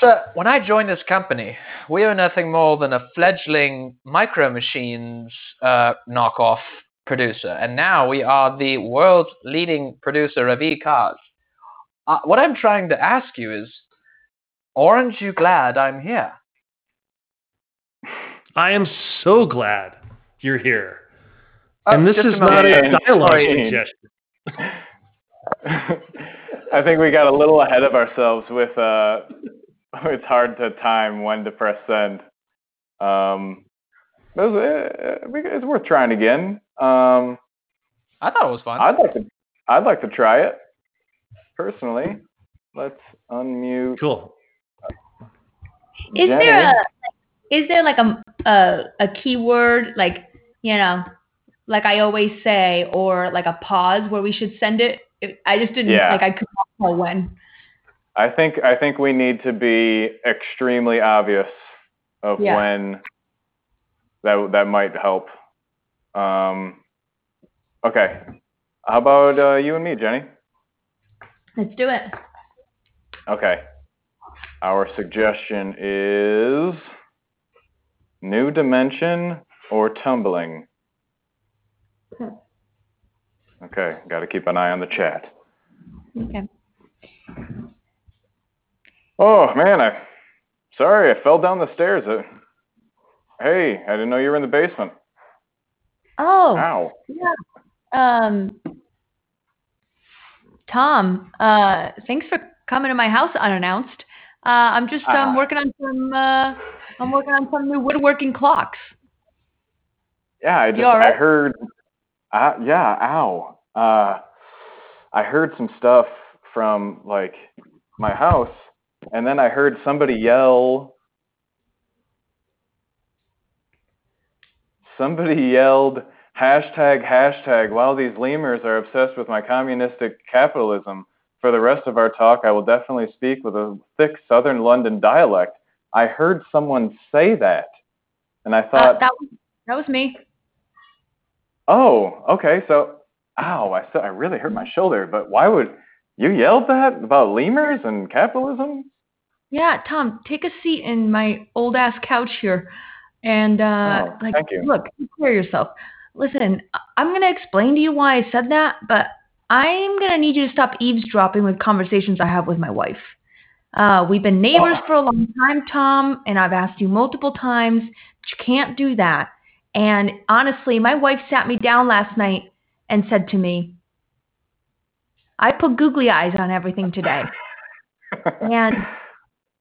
So, when I joined this company, we were nothing more than a fledgling Micro Machines uh, knockoff producer, and now we are the world's leading producer of e-cars. Uh, what I'm trying to ask you is, aren't you glad I'm here?
I am so glad you're here.
Uh,
and this is
a
not a dialogue
Sorry.
suggestion.
I think we got a little ahead of ourselves with uh it's hard to time when to press send. Um it was, uh, we- it's worth trying again. Um
I thought it was fun.
I'd like to I'd like to try it personally. Let's unmute
Cool.
Is there a is there like a a a keyword like you know like I always say or like a pause where we should send it? It- I just didn't
Yeah.
like I could not tell when.
I think I think we need to be extremely obvious of
Yeah.
when that that might help. Um, okay, how about uh, you and me, Jenny?
Let's do it.
Okay, our suggestion is new dimension or tumbling. Okay, got to keep an eye on the chat.
Okay.
Oh man, I sorry I fell down the stairs. Uh, hey, I didn't know you were in the basement.
Oh.
Ow.
Yeah. Um. Tom, uh, thanks for coming to my house unannounced. Uh, I'm just um
Ah.
working on some uh, I'm working on some new woodworking clocks.
Yeah, I just
right?
I heard. Uh, yeah, ow. Uh, I heard some stuff from like my house, and then I heard somebody yell. Somebody yelled hashtag hashtag. While these lemurs are obsessed with my communistic capitalism, for the rest of our talk, I will definitely speak with a thick Southern London dialect. I heard someone say that, and I
Uh,
thought.
that was that was me.
Oh, okay. So, ow, I I really hurt my shoulder. But why would you yelled that about lemurs and capitalism?
Yeah, Tom, take a seat in my old ass couch here, and uh,
Oh,
like,
thank you.
look, clear yourself. Listen, I'm gonna explain to you why I said that, but
I'm gonna need you to stop eavesdropping with conversations I have with my wife. Uh, we've been neighbors
Oh.
for a long time, Tom, and I've asked you multiple times. But you can't do that. And honestly, my wife sat me down last night and said to me, "I put googly eyes on everything today." and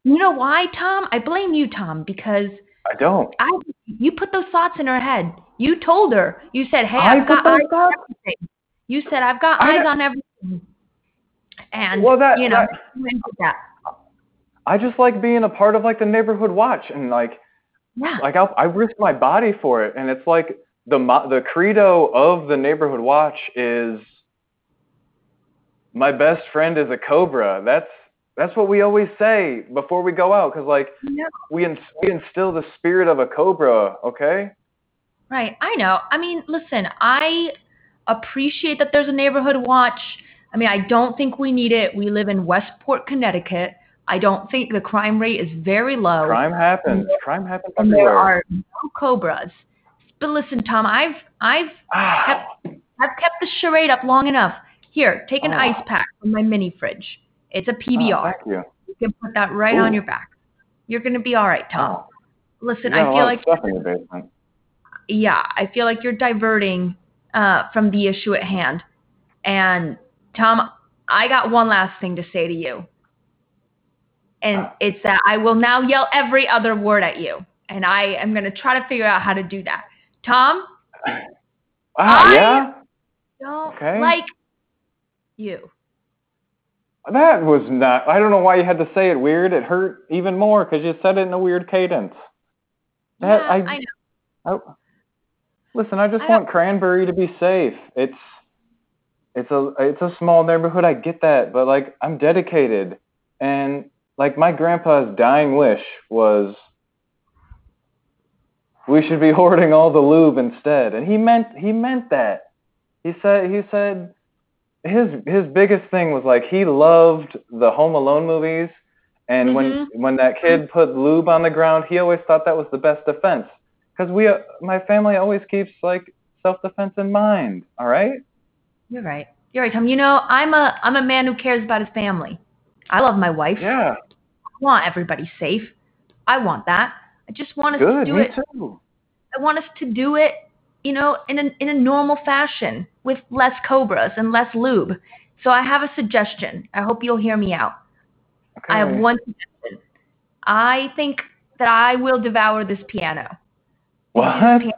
you know why, Tom? I blame you, Tom, because
I don't.
I you put those thoughts in her head. You told her. You said, "Hey,
I
I've got eyes on everything." You said, "I've got
I
eyes on everything." And
Well, that-
you know,
that-
that.
I just like being a part of like the neighborhood watch and like
Yeah.
like I'll, I risk my body for it and it's like the mo- the credo of the neighborhood watch is my best friend is a cobra. That's that's what we always say before we go out cuz like
Yeah.
we, ins- we instill the spirit of a cobra, okay?
Right. I know. I mean, listen, I appreciate that there's a neighborhood watch. I mean, I don't think we need it. We live in Westport, Connecticut. I don't think the crime rate is very low.
Crime happens. Crime happens
and there are no cobras. But listen, Tom, I've I've ah. kept I've kept the charade up long enough. Here, take an
Oh.
ice pack from my mini fridge. It's a
Oh,
PBR.
thank you.
you can put that right on your back. You're gonna be all right, Tom.
Oh,
Listen, I feel like
stuff in your basement.
yeah, I feel like you're diverting uh, from the issue at hand. And Tom, I got one last thing to say to you. And it's that I will now yell every other word at you. And I am going to try to figure out how to do that. Tom,
Ah,
I-
yeah.
don't
Okay.
like you.
That was not. I don't know why you had to say it weird. It hurt even more because you said it in a weird cadence. That,
yeah, I, know.
I- listen, I just
I
want Cranberry to be safe. It's it's a it's a small neighborhood. I get that, but like I'm dedicated, and like my grandpa's dying wish was we should be hoarding all the lube instead, and he meant he meant that. He said he said his his biggest thing was like he loved the Home Alone movies, and when
Mhm.
when that kid put lube on the ground, he always thought that was the best defense. Because we, uh, my family always keeps like self defense in mind. All right.
You're right. You're right, Tom. You know, I'm a I'm a man who cares about his family. I love my wife.
Yeah.
I want everybody safe. I want that. I just want us to
Good.
do
Me
it
too.
I want us to do it, you know, in a in a normal fashion with less cobras and less lube. So I have a suggestion. I hope you'll hear me out.
Okay.
I have one suggestion. I think that I will devour this piano.
What?
This piano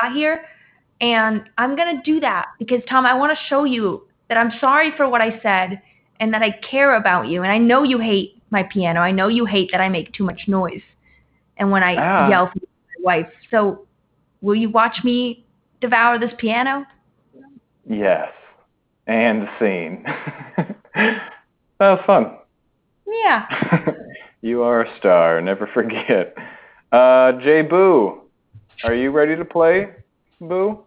got here, and I'm gonna do that because Tom, I want to show you that I'm sorry for what I said and that I care about you. And I know you hate my piano. I know you hate that I make too much noise and when I
Ah.
yell for my wife. So will you watch me devour this piano?
Yes. And scene. that was fun.
Yeah.
you are a star. Never forget. Uh, Jay Boo, are you ready to play, Boo?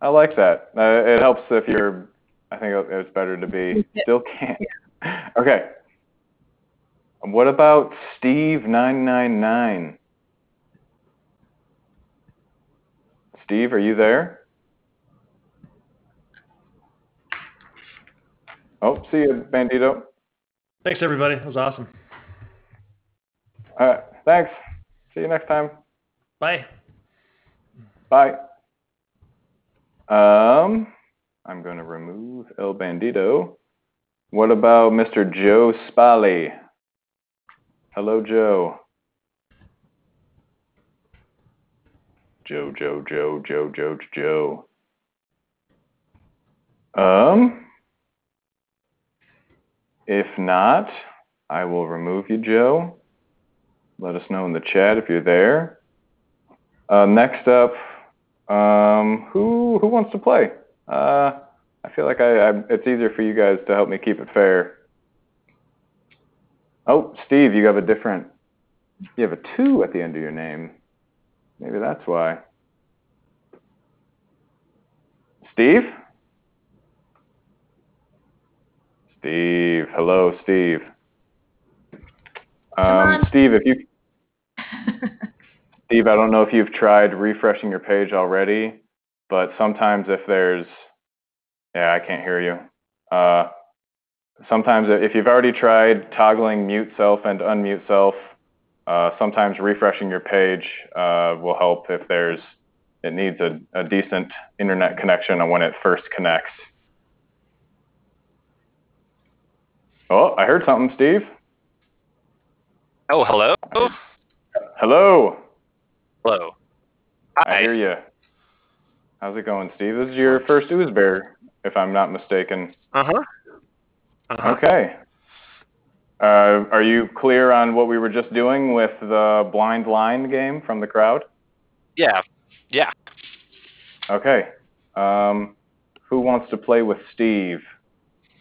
I like that. Uh, it helps if you're. I think it's better to be still can't. Okay. What about Steve nine nine nine? Steve, are you there? Oh, see you, Bandito.
Thanks, everybody. That was awesome.
All right, thanks. See you next time.
Bye.
Bye. Um, I'm going to remove El Bandito. What about Mr. Joe Spally? Hello, Joe. Joe, Joe, Joe, Joe, Joe, Joe. Um, if not, I will remove you, Joe. Let us know in the chat if you're there. Uh, next up, um, who who wants to play? Uh, I feel like I, I it's easier for you guys to help me keep it fair. Oh, Steve, you have a different. You have a two at the end of your name. Maybe that's why. Steve. Steve, hello, Steve. Um. Steve, if you Steve, I don't know if you've tried refreshing your page already, but sometimes if there's Yeah, I can't hear you. Uh, sometimes if you've already tried toggling mute self and unmute self, uh, sometimes refreshing your page uh, will help if there's it needs a, a decent internet connection on when it first connects. Oh, I heard something, Steve.
Oh, hello.
Hello.
Hello. Hi.
I hear you. How's it going, Steve? This is your first Ooze Bear, if I'm not mistaken.
Uh huh. Uh-huh.
Okay. Uh, are you clear on what we were just doing with the blind line game from the crowd?
Yeah. Yeah.
Okay. Um, who wants to play with Steve?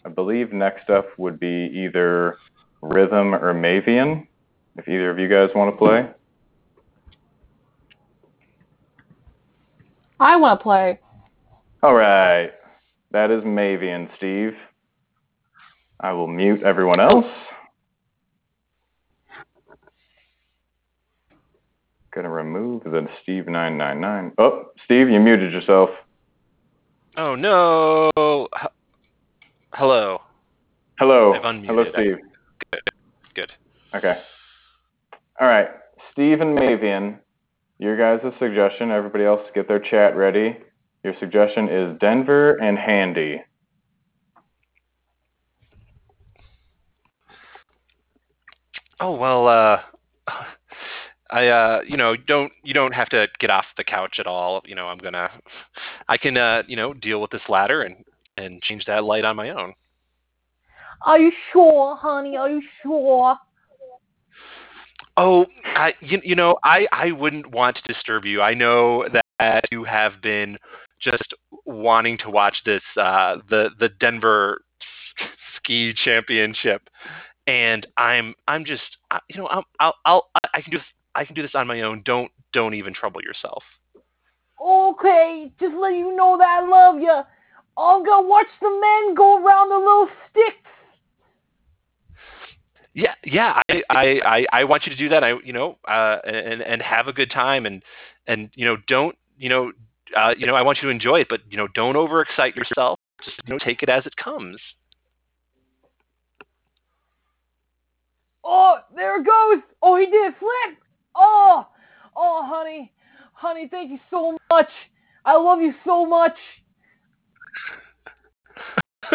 I believe next up would be either Rhythm or Mavian. If either of you guys want to play.
I want to play.
All right. That is Mavian, Steve. I will mute everyone else. Gonna remove the Steve999. Oh, Steve, you muted yourself.
Oh no. H- hello.
Hello. Hello, Steve.
Good. Good.
Okay. All right. Steve and Mavian, your guys' suggestion, everybody else get their chat ready. Your suggestion is Denver and Handy.
Oh well. Uh, I uh, you know, don't you don't have to get off the couch at all. You know, I'm gonna, I can uh, you know, deal with this ladder and and change that light on my own.
Are you sure, honey? Are you sure?
Oh, I, you, you know, I, I wouldn't want to disturb you. I know that you have been just wanting to watch this, uh, the the Denver ski championship, and I'm I'm just, you know, I'm, I'll I'll I can do this, I can do this on my own. Don't don't even trouble yourself.
Okay, just let you know that I love you. I'm gonna watch the men go around the little sticks.
Yeah, yeah. I, I, I, I want you to do that. I, you know, uh, and and have a good time, and and you know, don't, you know, uh, you know, I want you to enjoy it, but you know, don't overexcite yourself. Just you know, take it as it comes.
Oh, there it goes. Oh, he did a flip. Oh, oh, honey, honey, thank you so much. I love you so much.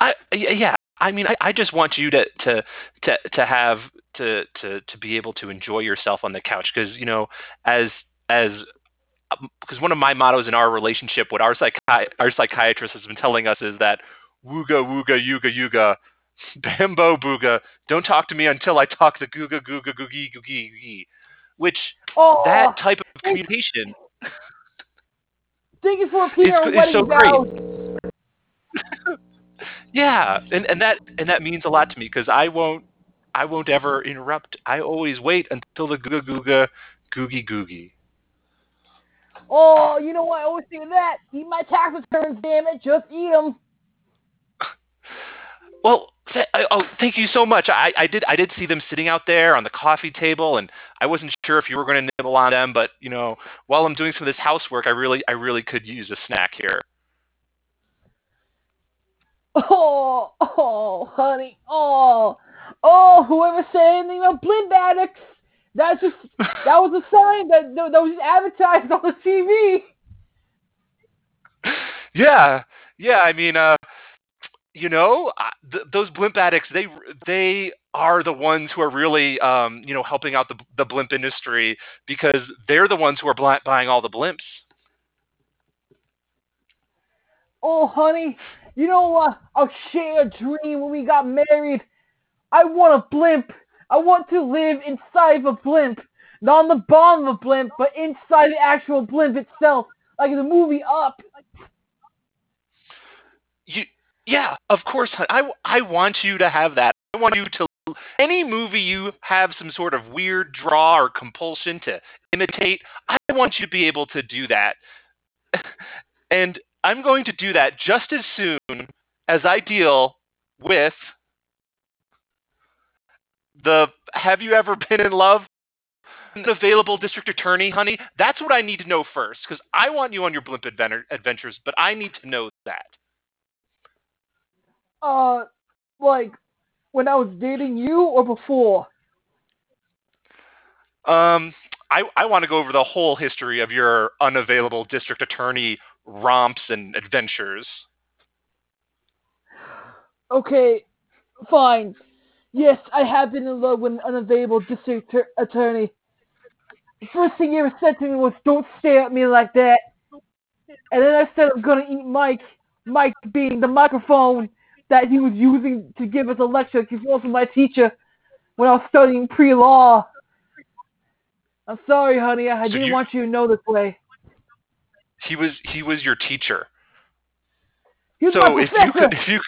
I, yeah. I mean, I, I just want you to to to to have to to to be able to enjoy yourself on the couch because you know, as as um, because one of my mottos in our relationship, what our psychi- our psychiatrist has been telling us is that wooga wooga yuga yuga, bambo booga, don't talk to me until I talk the googa googa googie googie googie, which
Oh,
that type of communication
thank you for our
is
wedding
so great. yeah, and and that and that means a lot to me because I won't I won't ever interrupt. I always wait until the googa googa googie googie.
Oh, you know what? I always think of that. Eat my tax returns, damn it. Just eat them.
Well, th- I- oh, thank you so much. I, I did I did see them sitting out there on the coffee table, and I wasn't sure if you were going to nibble on them, but you know, while I'm doing some of this housework, I really I really could use a snack here.
Oh, oh, honey. Oh, oh, whoever said anything about blimp addicts, that's just, that was a sign that, that was just advertised on the TV.
Yeah, yeah. I mean, uh, you know, th- those blimp addicts they they are the ones who are really um, you know helping out the the blimp industry because they're the ones who are bl- buying all the blimps.
Oh, honey, you know what? I'll share a dream when we got married. I want a blimp. I want to live inside of a blimp. Not on the bottom of a blimp, but inside the actual blimp itself. Like in the movie Up.
You, yeah, of course. hon. I, I want you to have that. I want you to any movie you have some sort of weird draw or compulsion to imitate. I want you to be able to do that, and I'm going to do that just as soon as I deal with the Have you ever been in love? Available district attorney, honey. That's what I need to know first, because I want you on your blimp adventure, adventures, but I need to know that.
Uh, like when I was dating you or before?
Um, I I want to go over the whole history of your unavailable district attorney romps and adventures.
Okay, fine. Yes, I have been in love with an unavailable district tur- attorney. The first thing he ever said to me was, "Don't stare at me like that." And then I said I'm gonna eat Mike. Mike being the microphone that he was using to give us a lecture. He was also my teacher when I was studying pre-law. I'm sorry, honey. I
So
didn't
you-
want you to know this way.
He was he was your teacher.
He was
so if you could if you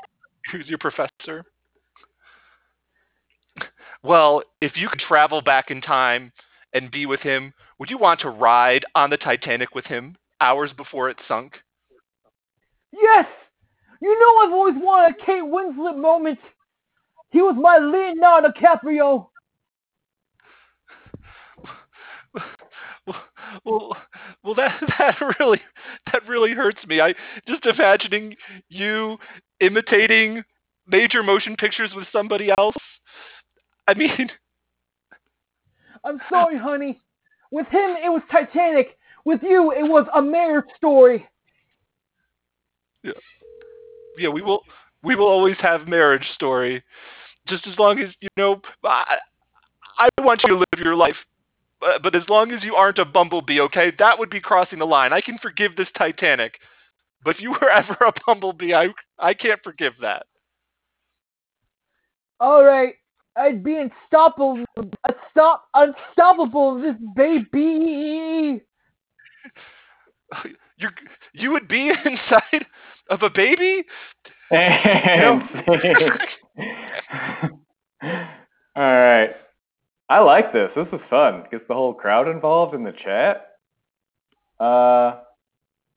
he was your professor. Well, if you could travel back in time and be with him, would you want to ride on the Titanic with him hours before it sunk?
Yes! I've always wanted a Kate Winslet moment. He was my Leonardo DiCaprio.
well, well, that that really that really hurts me. I just imagining you imitating major motion pictures with somebody else. I mean,
I'm sorry, honey. With him, it was Titanic. With you, it was a marriage story.
yeah, we will we will always have marriage story, just as long as you know. I, I want you to live your life, but, but as long as you aren't a bumblebee, okay? That would be crossing the line. I can forgive this Titanic, but if you were ever a bumblebee, I I can't forgive that.
All right, I'd be unstoppable, stop, unstoppable. This baby.
You you would be inside of a baby.
All right. I like this. This is fun. Gets the whole crowd involved in the chat. Uh,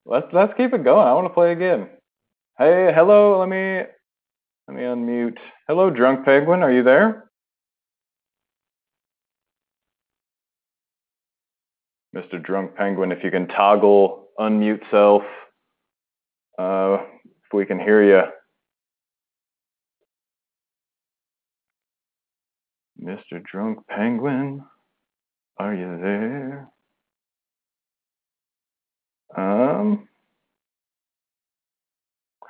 let's let's keep it going. I want to play again. Hey, hello. Let me let me unmute. Hello, drunk penguin. Are you there? Mr. Drunk Penguin, if you can toggle unmute self, uh, if we can hear you. Mr. Drunk Penguin, are you there? Um,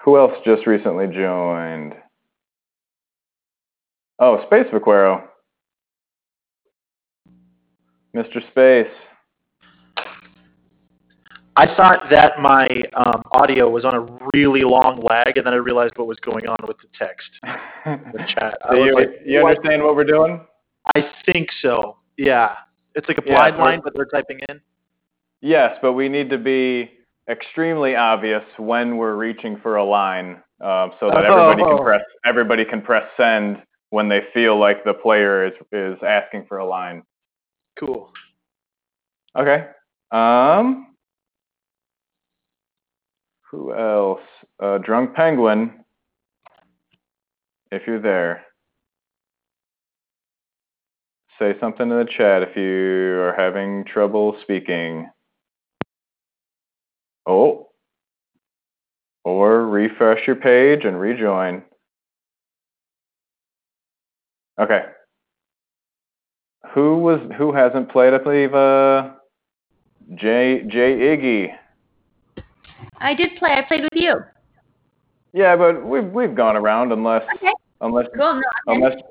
who else just recently joined? Oh, Space Vaquero. Mr. Space.
I thought that my um, audio was on a really long lag, and then I realized what was going on with the text, the chat.
So you,
like,
you understand what we're doing?
I think so. Yeah, it's like a blind
so-
line, but they're typing in.
Yes, but we need to be extremely obvious when we're reaching for a line, um, so that everybody
Oh.
can press everybody can press send when they feel like the player is is asking for a line.
Cool.
Okay. Um. Who else? Uh, Drunk Penguin. If you're there, say something in the chat if you are having trouble speaking. Oh. Or refresh your page and rejoin. Okay. Who was who hasn't played? I believe uh J Jay Iggy.
I did play. I played with you.
Yeah, but we've we've gone around unless
Okay.
unless
Cool. No, I'm
unless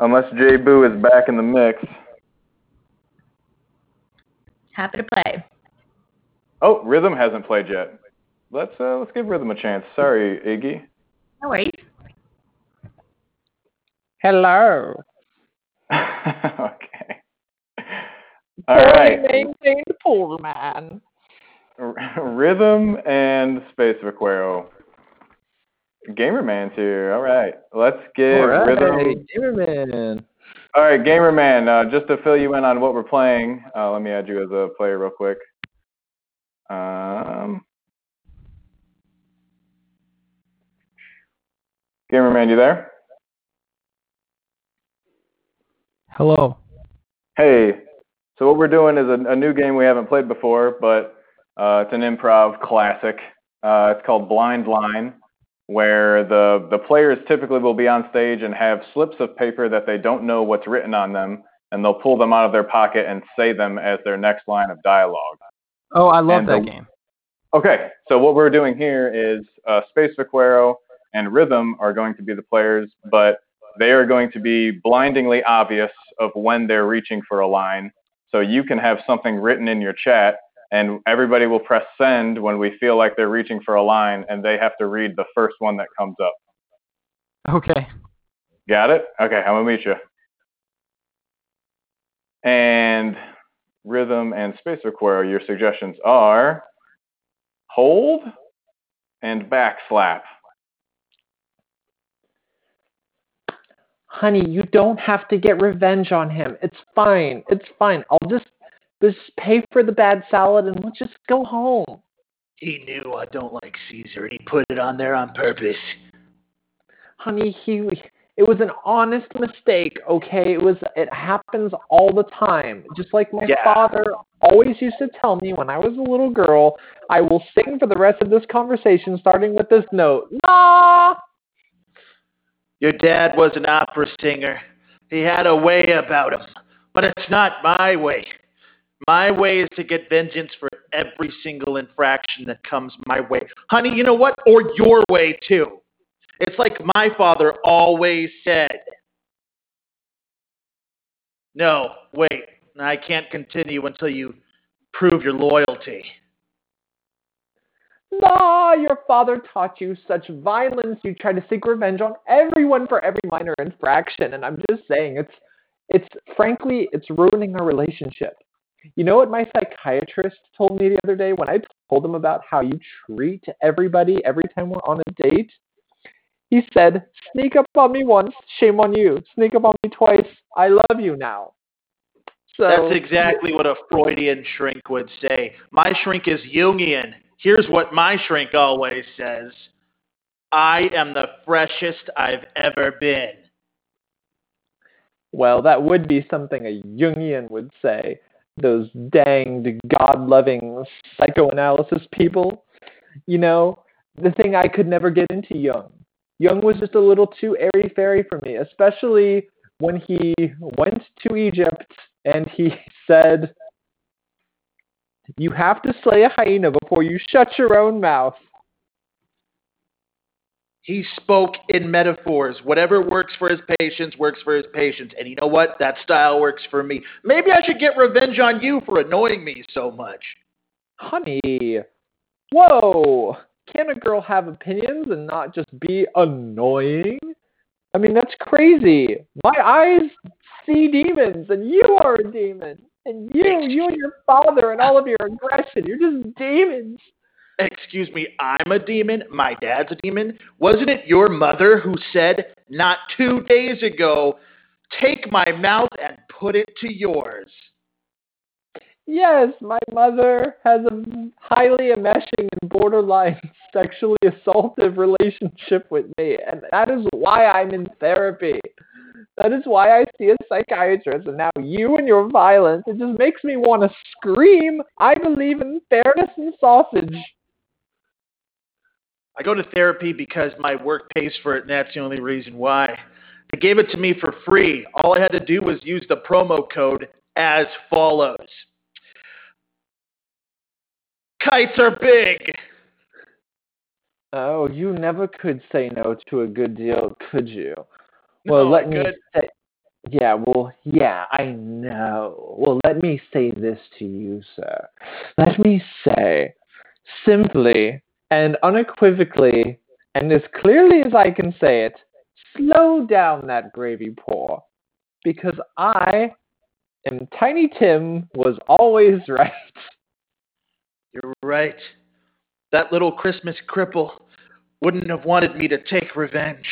unless Jay Boo is back in the mix.
happy to play.
Oh, Rhythm hasn't played yet. Let's uh let's give Rhythm a chance. Sorry, Iggy.
No worries.
Hello.
okay. All right.
maintained poor man.
R- Rhythm and Space of Vaquero. Gamerman's here. All right. Let's give
All right,
Rhythm.
Gamerman.
All right, Gamerman. Uh, just to fill you in on what we're playing, uh, let me add you as a player real quick. Um, Gamerman, you there?
Hello.
Hey. So what we're doing is a, a new game we haven't played before, but uh, it's an improv classic. Uh, it's called Blind Line. where the the players typically will be on stage and have slips of paper that they don't know what's written on them, and they'll pull them out of their pocket and say them as their next line of dialogue.
Oh, I love
And
that
the-
game.
Okay, so what we're doing here is uh, Space Vaquero and Rhythm are going to be the players, but they are going to be blindingly obvious of when they're reaching for a line. So you can have something written in your chat, and everybody will press send when we feel like they're reaching for a line, and they have to read the first one that comes up.
Okay.
Got it? Okay, I'm gonna meet you. And Rhythm and Space require your suggestions are hold and back slap.
Honey, you don't have to get revenge on him. It's fine. It's fine. I'll just just pay for the bad salad and let's just go home.
He knew I don't like Caesar, and he put it on there on purpose.
Honey, he it was an honest mistake, okay? It was it happens all the time. Just like my
Yeah.
father always used to tell me when I was a little girl, I will sing for the rest of this conversation starting with this note. La
Your dad was an opera singer. He had a way about him, but it's not my way. My way is to get vengeance for every single infraction that comes my way. Honey, you know what? Or your way too. It's like my father always said. No, wait. I can't continue until you prove your loyalty.
La, your father taught you such violence. You try to seek revenge on everyone for every minor infraction, and I'm just saying, it's, it's frankly, it's ruining our relationship. You know what my psychiatrist told me the other day when I told him about how you treat everybody every time we're on a date? He said, "Sneak up on me once, shame on you. Sneak up on me twice, I love you now." So
That's exactly what a Freudian shrink would say. My shrink is Jungian. Here's what my shrink always says I am the freshest I've ever been.
Well, that would be something a Jungian would say. Those danged God loving psychoanalysis people. You know, the thing I could never get into Jung. Jung was just a little too airy fairy for me, especially when he went to Egypt and he said, You have to slay a hyena before you shut your own mouth.
He spoke in metaphors. Whatever works for his patients works for his patients. And you know what? That style works for me. Maybe I should get revenge on you for annoying me so much.
Honey, whoa! Can a girl have opinions and not just be annoying? I mean, that's crazy. My eyes see demons, and you are a demon. And you, you and your father, and all of your aggression, you're just demons.
Excuse me, I'm a demon. My dad's a demon. Wasn't it your mother who said not two days ago, take my mouth and put it to yours?
Yes, my mother has a highly enmeshing and borderline sexually assaultive relationship with me, and that is why I'm in therapy. That is why I see a psychiatrist, and now you and your violence, it just makes me want to scream. I believe in fairness and sausage.
I go to therapy because my work pays for it, and that's the only reason why. They gave it to me for free. All I had to do was use the promo code as follows Kites are big.
Oh, you never could say no to a good deal, could you? Well,
No,
let me say. Yeah, well, yeah, I know. Well, let me say this to you, sir. Let me say, simply and unequivocally, and as clearly as I can say it, slow down that gravy pour. Because I am Tiny Tim was always right.
You're right. That little Christmas cripple wouldn't have wanted me to take revenge.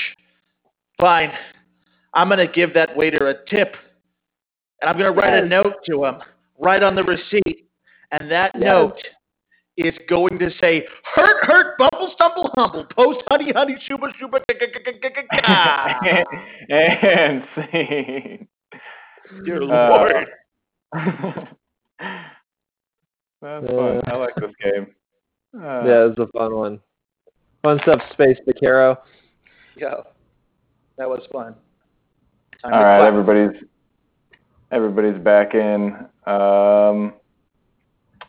Fine. I'm going to give that waiter a tip. And I'm going to write a note to him, right on the receipt. And that
Yes.
note is going to say, hurt, hurt, bumble, stumble, humble, post, honey, honey, shuba, shuba,
and scene.
Dear
Uh,
Lord.
That's fun. I like this game. Uh,
Yeah, it's a fun one. Fun stuff, Space Vaquero?
Yeah, that was fun. Time
All
to clap.
everybody's everybody's back in. Um,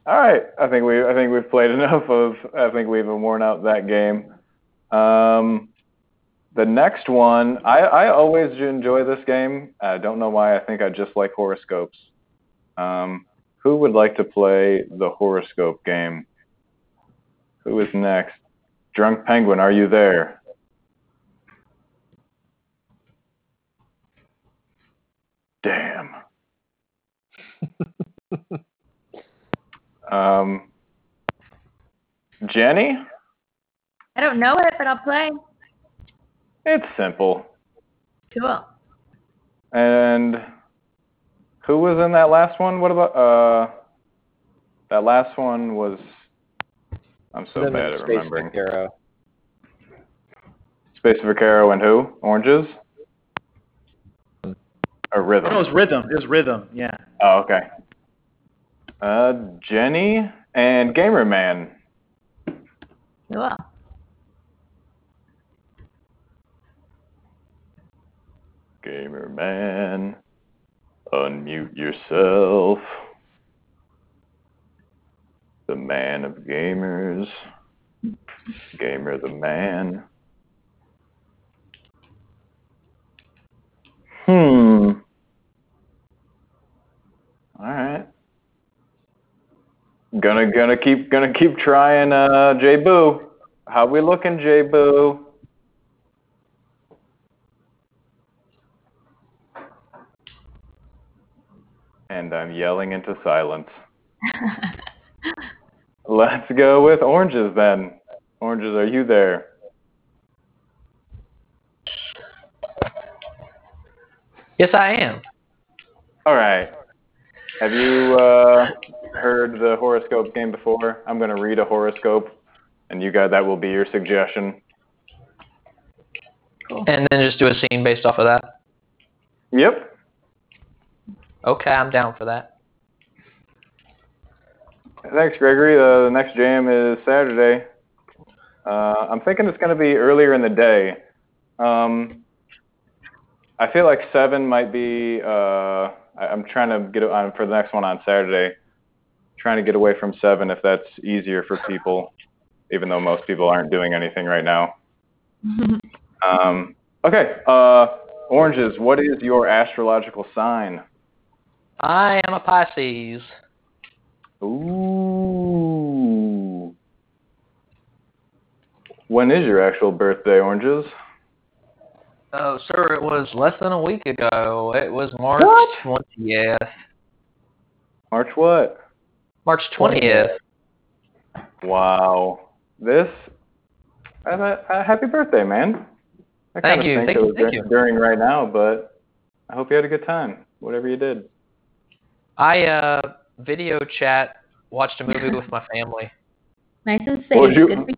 all right, I think we I think we've played enough of. I think we've even worn out that game. Um, the next one, I I always enjoy this game. I don't know why. I think I just like horoscopes. Um, who would like to play the horoscope game? Who is next? Drunk Penguin, are you there? Damn. um, Jenny,
I don't know it, but I'll play.
it's simple.
Cool.
And who was in that last one? What about uh? That last one was. I'm so bad at
Space
remembering.
Vaquero.
Space Vaquero and who? Oranges? Or rhythm?
No, it was rhythm. It was rhythm. Yeah.
Oh, okay. Uh, Jenny and Gamer Man.
Cool.
Gamer Man, unmute yourself. The man of gamers. Gamer the man. Hmm. All right. Gonna gonna keep gonna keep trying uh J Boo. How we looking, J Boo? And I'm yelling into silence. Let's go with oranges then. Oranges, are you there?
Yes, I am.
All right. Have you uh, heard the horoscope game before? I'm going to read a horoscope, and you guys, that will be your suggestion.
And then just do a scene based off of that.
Yep.
Okay, I'm down for that.
Thanks, Gregory. Uh, the next jam is Saturday. Uh, I'm thinking it's going to be earlier in the day. Um, I feel like seven might be. Uh, I'm trying to get it on for the next one on Saturday. Trying to get away from seven if that's easier for people, even though most people aren't doing anything right now. Um, okay. Uh, oranges. What is your astrological sign?
I am a Pisces.
Ooh. When is your actual birthday, oranges?
Oh, sir, it was less than a week ago. It was March
What?
20th.
March what?
March 20th.
Wow. This. Uh, uh, happy birthday, man. I
Thank
kinda
you,
think
thank
it
you,
was
thank
dur-
you.
During right now, but I hope you had a good time. Whatever you did.
I uh video chat watched a movie with my family.
Nice and
What would
safe.
you-
Good for you.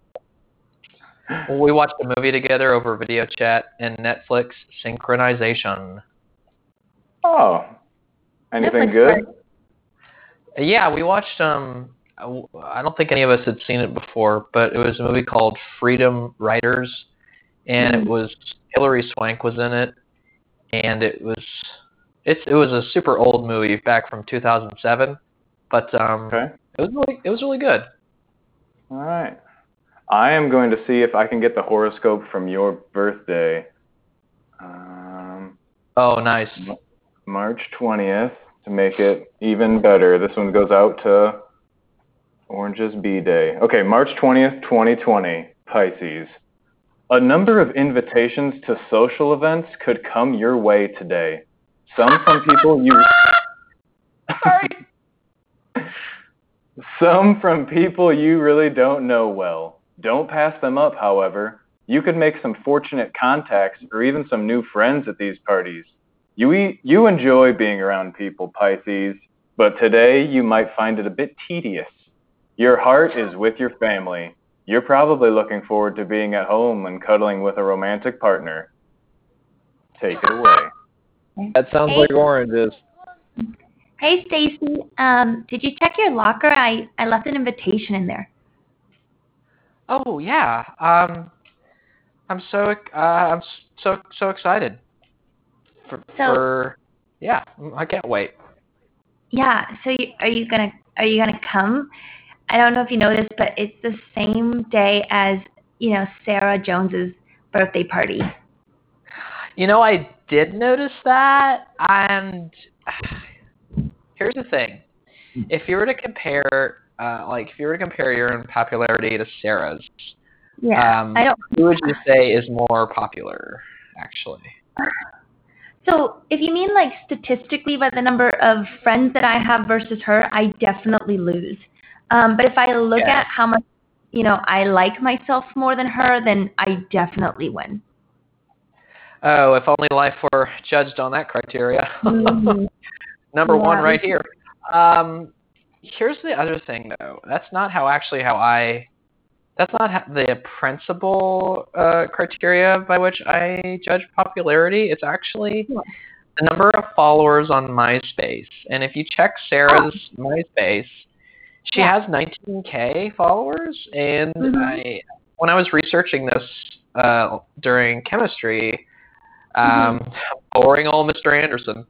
We watched a movie together over video chat and Netflix synchronization.
Oh. Anything
Netflix
good?
Yeah, we watched um I don't think any of us had seen it before, but it was a movie called Freedom Writers and it was Hilary Swank was in it and it was it's it was a super old movie back from 2007, but um
Okay.
it was really it was really good.
All right. I am going to see if I can get the horoscope from your birthday. Um,
Oh, nice.
March 20th to make it even better. This one goes out to Orange's B Day. Okay, March 20th, 2020, Pisces. A number of invitations to social events could come your way today. Some from people you Sorry. Some from people you really don't know well. Don't pass them up, however. You could make some fortunate contacts or even some new friends at these parties. You e- you enjoy being around people, Pisces, but today you might find it a bit tedious. Your heart is with your family. You're probably looking forward to being at home and cuddling with a romantic partner. Take it away.
That sounds
Hey.
like oranges.
Hey, Stacy. Um, did you check your locker? I I left an invitation in there.
Oh yeah. Um, I'm so uh, I'm so so excited. For,
So-
for yeah, I can't wait.
Yeah. So you, are you gonna are you gonna come? I don't know if you know this, but it's the same day as you know Sarah Jones's birthday party.
You know, I did notice that, and here's the thing: if you were to compare, uh, like, if you were to compare your own popularity to Sarah's,
Yeah.
um,
I don't.
who would you say is more popular, actually?
So if you mean like statistically by the number of friends that I have versus her, I definitely lose. Um, but if I look
Yeah.
at how much you know I like myself more than her, then I definitely win.
Oh, if only life were judged on that criteria.
Mhm.
Number one, right here. Um, here's the other thing, though. That's not how actually how I. That's not the principal uh, criteria by which I judge popularity. It's actually
Yeah.
the number of followers on MySpace. And if you check Sarah's MySpace, she
Yeah.
has 19k followers. And
Mhm.
I, when I was researching this uh, during chemistry, um, boring old Mr. Anderson.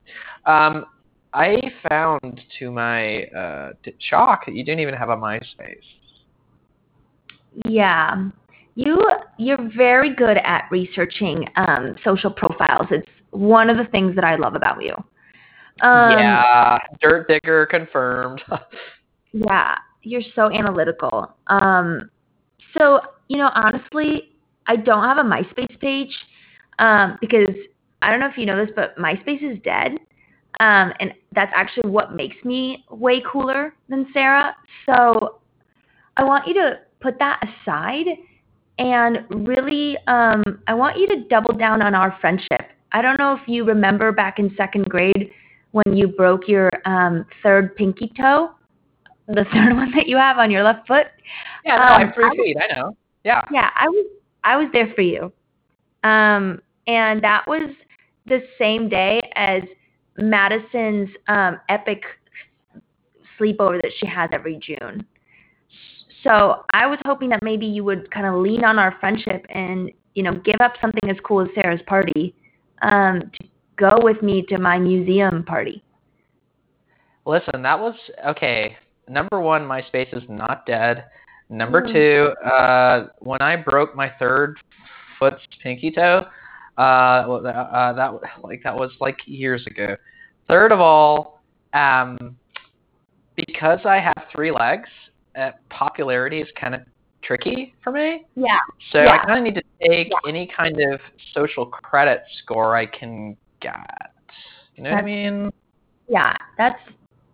Um, I found to my uh, shock that you didn't even have a MySpace.
Yeah. You you're very good at researching um, social profiles. It's one of the things that I love about you. Um,
yeah, dirt digger confirmed.
Yeah, you're so analytical. Um, so you know, honestly, I don't have a MySpace page um, because I don't know if you know this, but MySpace is dead, um, and that's actually what makes me way cooler than Sarah. So I want you to put that aside and really, um, I want you to double down on our friendship. I don't know if you remember back in second grade when you broke your um, third pinky toe the third one that you have on your left foot.
yeah, no, I
Um,
have three
I was-
feet. I know. Yeah.
Yeah, I was I was there for you. Um, and that was the same day as Madison's um, epic sleepover that she has every June. So I was hoping that maybe you would kind of lean on our friendship and you know give up something as cool as Sarah's party um, to go with me to my museum party.
Listen, that was okay. Number one, MySpace is not dead. Number
Mm.
two, uh, when I broke my third foot's pinky toe, uh, uh, that like that was like years ago. Third of all, um, because I have three legs, uh, popularity is kind of tricky for me.
Yeah.
So I kind of need to take any kind of social credit score I can get. You know what I mean?
Yeah, that's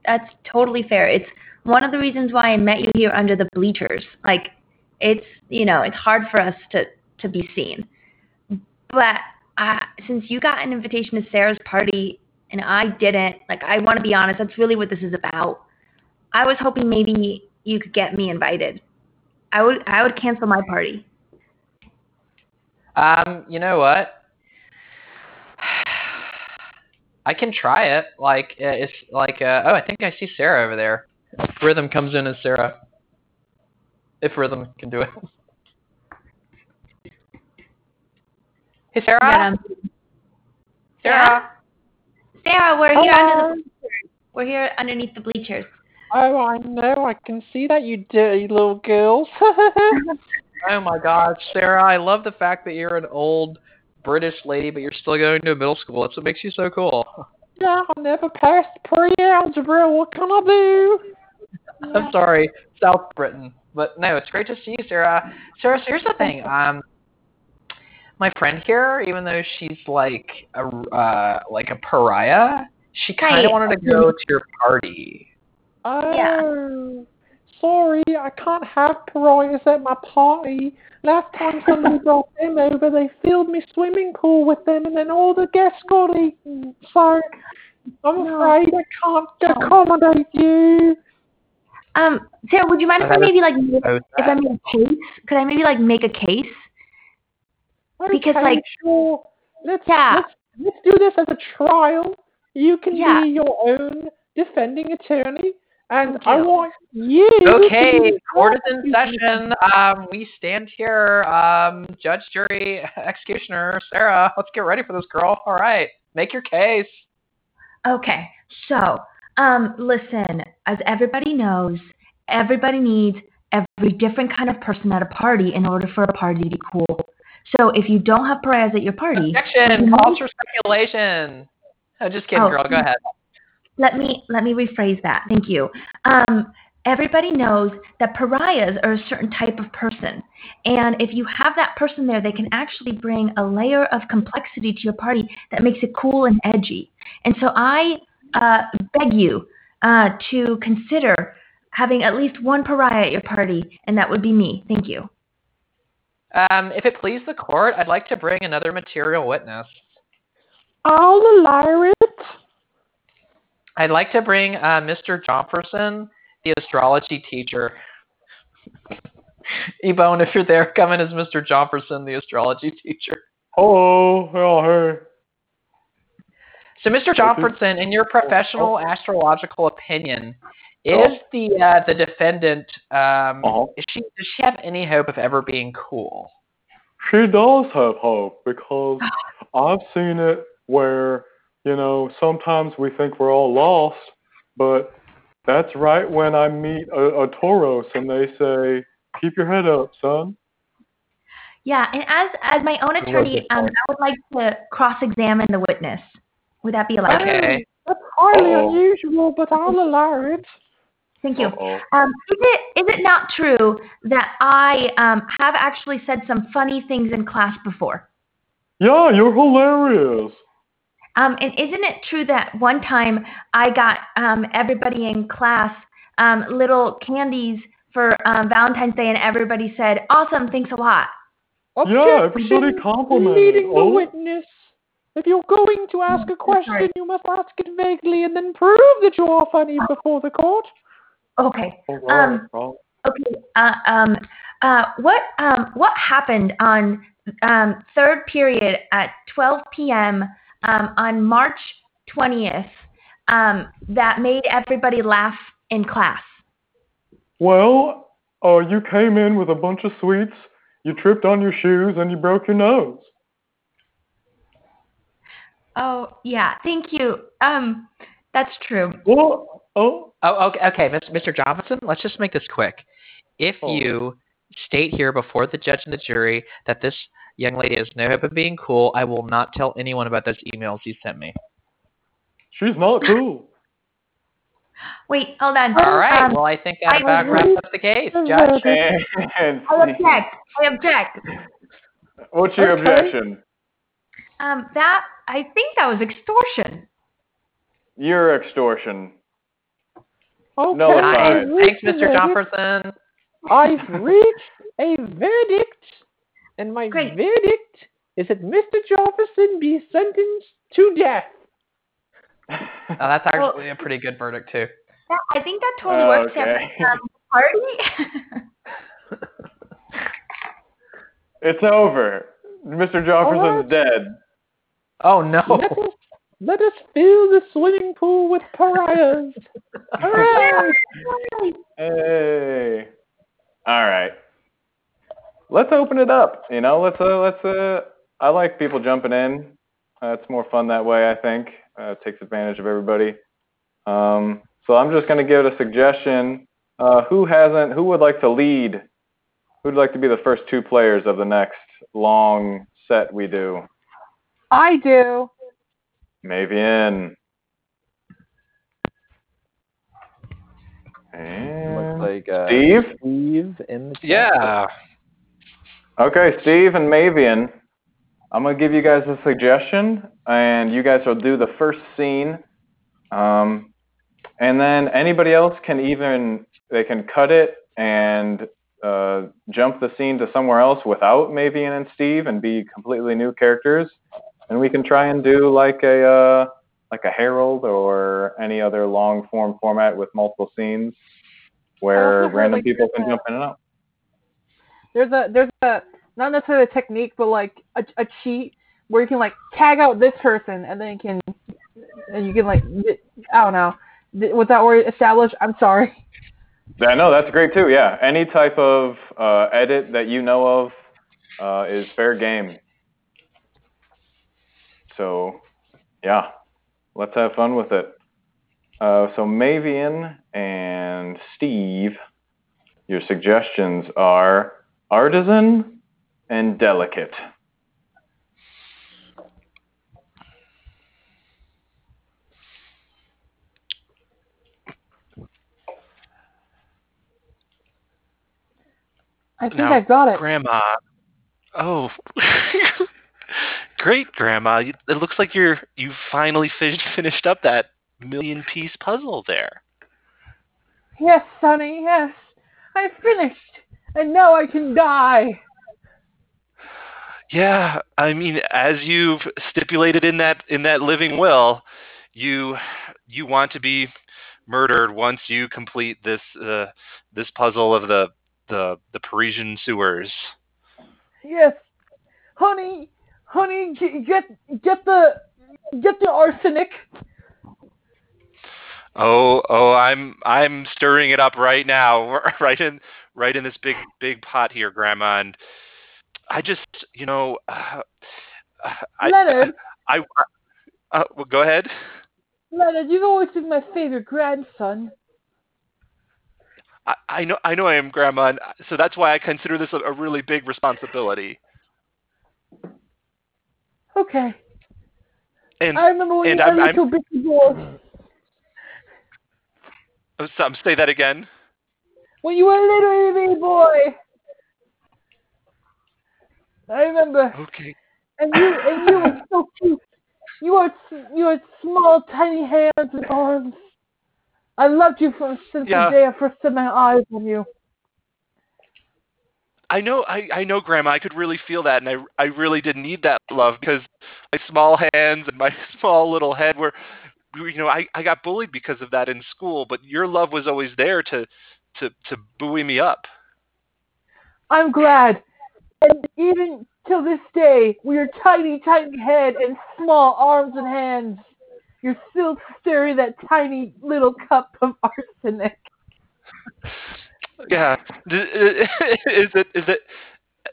that's totally fair. It's one of the reasons why I met you here under the bleachers. Like it's you know, it's hard for us to to be seen. But uh, since you got an invitation to Sarah's party and I didn't, like I want to be honest, that's really what this is about. I was hoping maybe you could get me invited. I would I would cancel my party.
Um, you know what? I can try it. Like uh, it's like uh, oh, I think I see Sarah over there. Rhythm comes in as Sarah. If Rhythm can do it. Hey Sarah.
Yeah, um,
Sarah.
Sarah, we're here under the bleachers. We're here underneath the bleachers.
Oh, I know. I can see that, you dirty little girls.
Oh my gosh, Sarah! I love the fact that you're an old British lady, but you're still going to middle school. That's what makes you so cool.
yeah, I never passed pre-algebra. What can I do?
I'm sorry, South Britain. But no, it's great to see you, Sarah. Sarah, so here's the thing. Um, my friend here, even though she's like a uh, like a pariah, she kind
Right.
of wanted to go to your party.
Oh, sorry, I can't have pariahs at my party. Last time somebody brought them over, they filled my swimming pool with them, and then all the guests got eaten. So I'm
No.
afraid I can't accommodate you.
Um, Sarah, would you mind if I maybe like
so
if I
sad.
made a case? Could I maybe like make a case? Because,
Okay,
like-
sure. Let's,
Yeah.
let's let's do this as a trial. You can
Yeah.
be your own defending attorney, And I want you.
Okay, court is in session. Um, we stand here. Um, judge, jury, executioner, Sarah. Let's get ready for this girl. All right, make your case.
Okay, so um, listen, as everybody knows, everybody needs every different kind of person at a party in order for a party to be cool. So if you don't have pariahs at your party,
Objection. Calls for speculation. Oh, just kidding,
Oh.
girl. Go ahead.
let me let me rephrase that. Thank you. Um, everybody knows that pariahs are a certain type of person, and if you have that person there, they can actually bring a layer of complexity to your party that makes it cool and edgy. And so I uh, beg you uh, to consider having at least one pariah at your party, and that would be me. Thank you.
Um, if it please the court, I'd like to bring another material witness.
I'll allow it.
I'd like to bring uh, Mr. Jomperson, the astrology teacher. Ebone, if you're there, come in as Mr. Jomperson, the astrology teacher.
Hello, yeah, hey.
So, Mr. Jomperson, in your professional astrological opinion, is the uh, the defendant um,
Uh-huh.
is she does she have any hope of ever being cool?
She does have hope because I've seen it where, you know, sometimes we think we're all lost, but that's right when I meet a, a Taurus and they say, keep your head up, son.
Yeah, and as as my own attorney, um, I would like to cross-examine the witness. Would that be allowed?
Okay.
That's highly
Uh-oh.
unusual, but I'll allow it.
Thank you. Um, is it is it not true that I um, have actually said some funny things in class before?
Yeah, you're hilarious.
Um, and isn't it true that one time I got um, everybody in class um, little candies for um, Valentine's Day, and everybody said, "Awesome, thanks a lot."
Yeah, everybody
Objection.
complimented.
Leading the
Oh.
witness. If you're going to ask a question, you must ask it vaguely and then prove that you are funny before the court.
Okay. Um, Okay. Uh, um, uh, what um, what happened on um, third period at 12 p.m. Um, on March 20th um, that made everybody laugh in class?
well, uh, you came in with a bunch of sweets, you tripped on your shoes, and you broke your nose.
Oh yeah, thank you. Um, that's true.
Well, oh,
Oh, okay, okay, Mr. Mr. Johnson, let's just make this quick. If
Oh.
you state here before the judge and the jury that this young lady has no hope of being cool, I will not tell anyone about those emails you sent me.
she's not cool.
Wait, hold on.
All right.
Um,
well, I think that
I
about
will-
wraps up the case, Judge.
and
I object. I object.
what's your
Okay.
objection?
Um, that I think that was extortion.
Your extortion.
Okay,
No, it's
Nice.
fine.
I've reached
Thanks, Mr. Jefferson.
I've reached a verdict, and my
Great.
verdict is that Mr. Jefferson be sentenced to death.
Oh, that's actually a pretty good verdict too.
Yeah, I think that totally
Oh,
works.
okay.
At um, party.
it's over. Mr. Jefferson's dead.
Oh no.
Let us, let us fill the swimming pool with pariahs. Hooray!
Hey. All right. Let's open it up. You know, let's uh, let's uh. I like people jumping in. Uh, it's more fun that way. I think uh, it takes advantage of everybody. Um, so I'm just going to give it a suggestion. Uh, who hasn't? Who would like to lead? Who'd like to be the first two players of the next long set we do?
I do.
Mavian. And
Looks like uh,
Steve?
Steve in the chat.
Yeah.
Okay, Steve and Mavian, I'm gonna give you guys a suggestion, and you guys will do the first scene, um, and then anybody else can even they can cut it and uh, jump the scene to somewhere else without Mavian and Steve and be completely new characters, and we can try and do like a uh, like a Harold or any other long form format with multiple scenes where
also
random
like,
people can
a-
jump in and out.
There's a there's a not necessarily a technique, but like a, a cheat where you can like tag out this person and then you can and you can like I don't know. Th- Was that already established? I'm sorry.
Yeah, no, that's great too. Yeah, any type of uh, edit that you know of uh, is fair game. So, yeah, let's have fun with it. Uh, so Mavian and Steve, your suggestions are artisan and delicate.
I think
Now,
I got it.
Grandma. Oh, great, Grandma. It looks like you're you finally finished finished up that million piece puzzle there.
Yes, Sonny, yes. I finished. And now I can die.
Yeah, I mean, as you've stipulated in that in that living will, you you want to be murdered once you complete this uh, this puzzle of the the the Parisian sewers.
Yes. Honey, honey, get get the get the arsenic.
Oh, oh, I'm I'm stirring it up right now, right in right in this big big pot here, Grandma, and I just, you know, uh, I,
Leonard,
I, I uh, well, go ahead.
Leonard, you've always been my favorite grandson.
I, I know I know I am, Grandma, and so that's why I consider this a, a really big responsibility.
Okay.
And
I remember when
and
you were
I'm,
a
I'm
little bitty boy.
oh, some um, say that again.
When you were a little bitty boy. I remember.
Okay.
And you and you were so cute. You had you had small, tiny hands and arms. I loved you from since
Yeah.
the day I first set my eyes on you.
I know, I, I know, Grandma. I could really feel that, and I, I really did need that love because my small hands and my small little head were, you know, I, I got bullied because of that in school. But your love was always there to, to, to buoy me up.
I'm glad. And even till this day, with your tiny, tiny head and small arms and hands, you're still stirring that tiny little cup of arsenic.
Yeah. Is it, is it,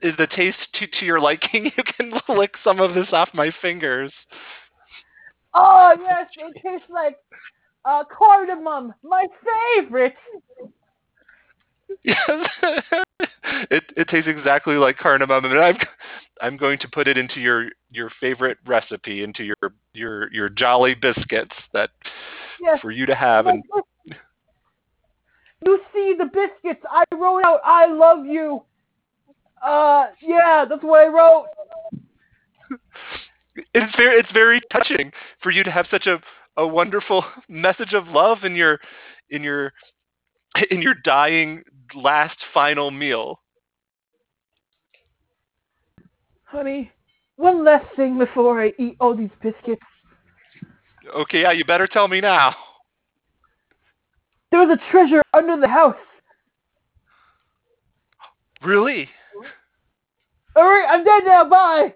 is the taste to, to your liking? You can lick some of this off my fingers.
Oh yes, it tastes like uh, cardamom, my favorite.
Yes. it it tastes exactly like cardamom, and I'm I'm going to put it into your your favorite recipe, into your your your jolly biscuits that
Yes.
for you to have. And
You see the biscuits. I wrote out "I love you." Uh, yeah, that's what I wrote.
it's very it's very touching for you to have such a a wonderful message of love in your in your in your dying last final meal.
Honey, one last thing before I eat all these biscuits.
Okay, yeah, you better tell me now.
There's a treasure under the house.
Really?
All right, I'm dead now. Bye.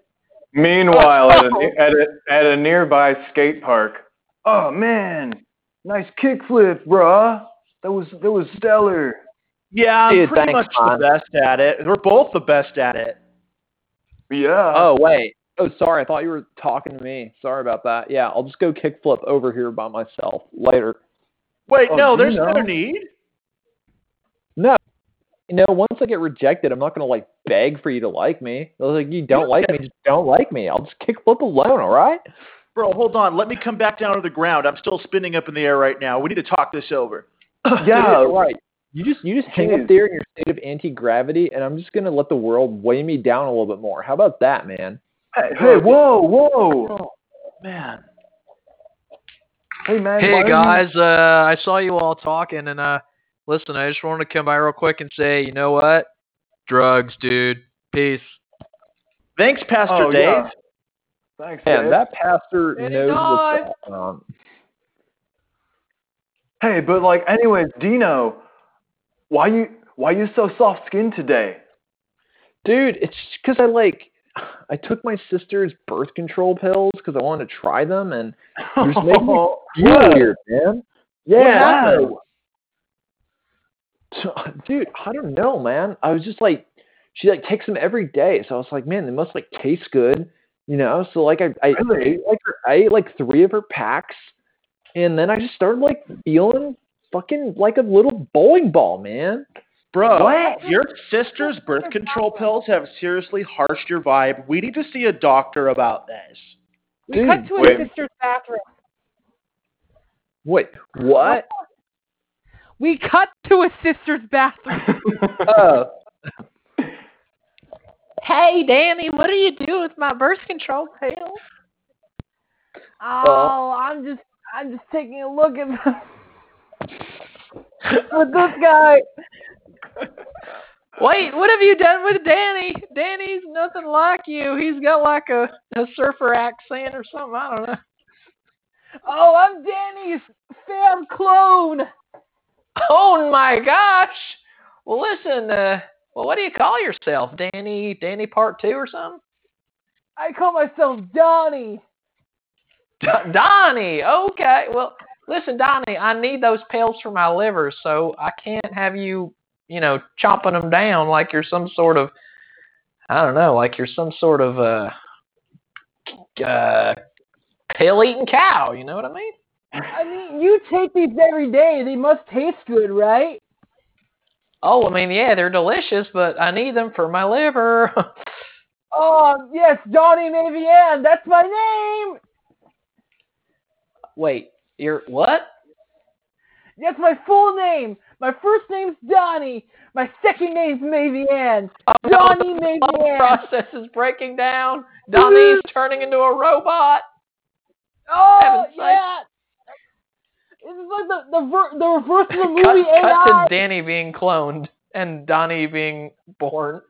Meanwhile, at a, oh. at a at a nearby skate park. Oh man, nice kickflip, bruh. That was that was stellar.
Yeah, I'm
Dude,
pretty
thanks,
much
Hans.
the best at it. We're both the best at it.
Yeah.
Oh wait. Oh sorry, I thought you were talking to me. Sorry about that. Yeah, I'll just go kickflip over here by myself later.
Wait,
Oh,
no, there's
you know?
no need.
No. You know, once I get rejected, I'm not gonna like beg for you to like me. I was like, you don't like me, just don't like me. I'll just kickflip alone, all right?
Bro, hold on. Let me come back down to the ground. I'm still spinning up in the air right now. We need to talk this over.
Yeah, right. You just you just hang up there in your state of anti gravity, and I'm just gonna let the world weigh me down a little bit more. How about that, man?
Hey, hey, whoa, whoa.
Oh, man.
Hey man.
Hey
why are you-
guys, uh, I saw you all talking, and uh, listen, I just wanted to come by real quick and say, you know what? Drugs, dude. Peace.
Thanks, Pastor
Oh,
Dave.
yeah. Thanks,
Man,
Dave.
that pastor
Hey,
knows
guys.
what's going on.
Hey, but like, anyways, Dino, why you why you so soft skinned today?
Dude, it's because I like I took my sister's birth control pills because I wanted to try them, and you're just making me feel weird, man. Yeah. So, dude, I don't know, man. I was just like, she like takes them every day, so I was like, man, they must like taste good, you know. So like, I I
Really?
ate like her, I ate like three of her packs, and then I just started like feeling fucking like a little bowling ball, man.
Bro,
What?
your sister's birth control pills have seriously harshed your vibe. We need to see a doctor about this.
We
Dude,
cut to a
wait.
sister's bathroom.
Wait, what?
We cut to a sister's bathroom.
Oh,
Hey, Danny, what do you do with my birth control pill?
Oh, I'm just I'm just taking a look at the with this guy.
Wait, what have you done with Danny? Danny's nothing like you. He's got like a, a surfer accent or something. I don't know.
Oh, I'm Danny's fan clone.
Oh my gosh. Well, listen. Uh, well, what do you call yourself, Danny? Danny Part Two or something?
I call myself Donnie.
D- Donnie. Okay. Well, listen, Donnie. I need those pills for my liver, so I can't have you, you know, chopping them down like you're some sort of, I don't know, like you're some sort of uh, uh, pill eating cow. You know what I mean?
I mean, you take these every day. They must taste good, right?
Oh, I mean, yeah, they're delicious, but I need them for my liver.
Oh, yes, Johnny Mavian. That's my name.
Wait, you're what?
That's my full name. My first name's Donnie. My second name's Mavian. Oh, Donnie
The
Mavian.
process is breaking down. Donnie's turning into a robot.
Oh, yeah. It's like the the, ver- the reverse of the movie
cut, cut to Danny being cloned and Donnie being born.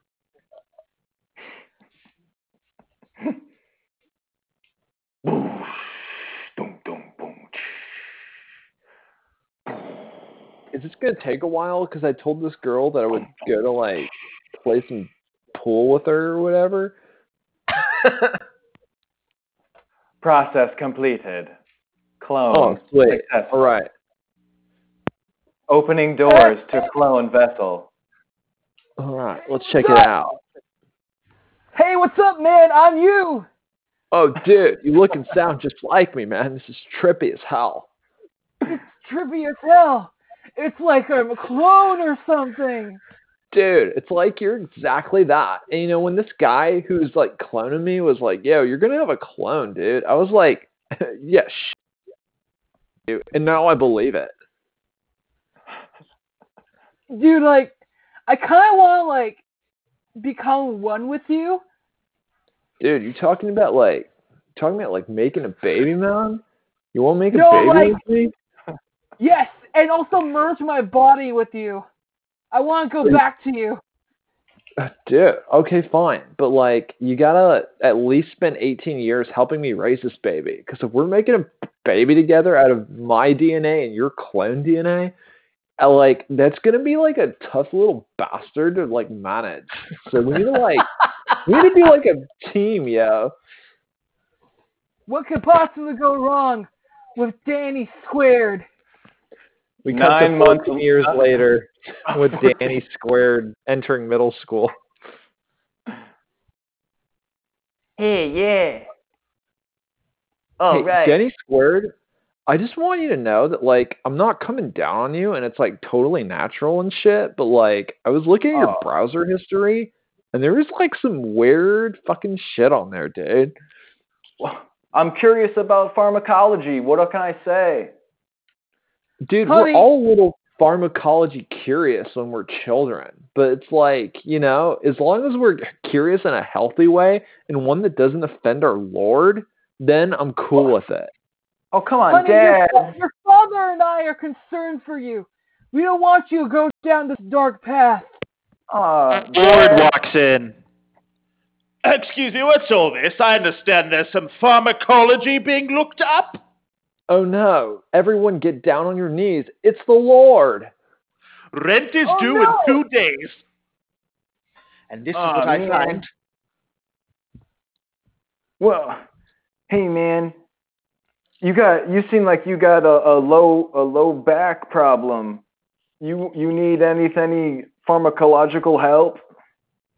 Is this gonna take a while? Because I told this girl that I would oh go to like play some pool with her or whatever.
Process completed. Clone.
Oh, sweet.
success.
All right.
Opening doors to clone vessel.
All right. Let's check it out.
Hey, what's up, man? I'm you.
Oh, dude, you look and sound just like me, man. This is trippy as hell.
It's trippy as hell. It's like I'm a clone or something.
Dude, it's like you're exactly that. And you know, when this guy who's like cloning me was like, "Yo, you're gonna have a clone, dude," I was like, "Yeah, sh-. And now I believe it.
Dude, like, I kind of want to, like, become one with you.
Dude, you talking about like talking about like making a baby, man? You want to make a
No,
baby
like-
with me?
Yes, and also merge my body with you. I want to go back to you.
Uh, Dude, okay, fine, but like you gotta at least spend 18 years helping me raise this baby. Because if we're making a baby together out of my DNA and your clone DNA, I, like that's gonna be like a tough little bastard to like manage. So we need to like we need to be like a team, yo.
What could possibly go wrong with Danny squared?
We cut
Nine months
14 years later with Danny squared entering middle school.
Hey, yeah. Oh,
hey,
right.
Denny squared. I just want you to know that like I'm not coming down on you and it's like totally natural and shit, but like I was looking at your
Oh.
browser history and there was like some weird fucking shit on there, dude.
I'm curious about pharmacology. What can I say?
Dude,
Honey-
we're all a little pharmacology curious when we're children, but it's like, you know, as long as we're curious in a healthy way and one that doesn't offend our lord, then I'm cool with it.
Oh, come on,
Honey,
Dad.
your, your father and I are concerned for you. We don't want you to go down this dark path.
Uh,
Lord walks in. Excuse me, what's all this? I understand there's some pharmacology being looked up.
Oh no, everyone get down on your knees. It's the Lord.
Rent is
Oh,
due
no.
in two days. And this
Aw,
is oh, what I
man.
find.
Well, hey, man. You got you seem like you got a, a low a low back problem. You you need any any pharmacological help?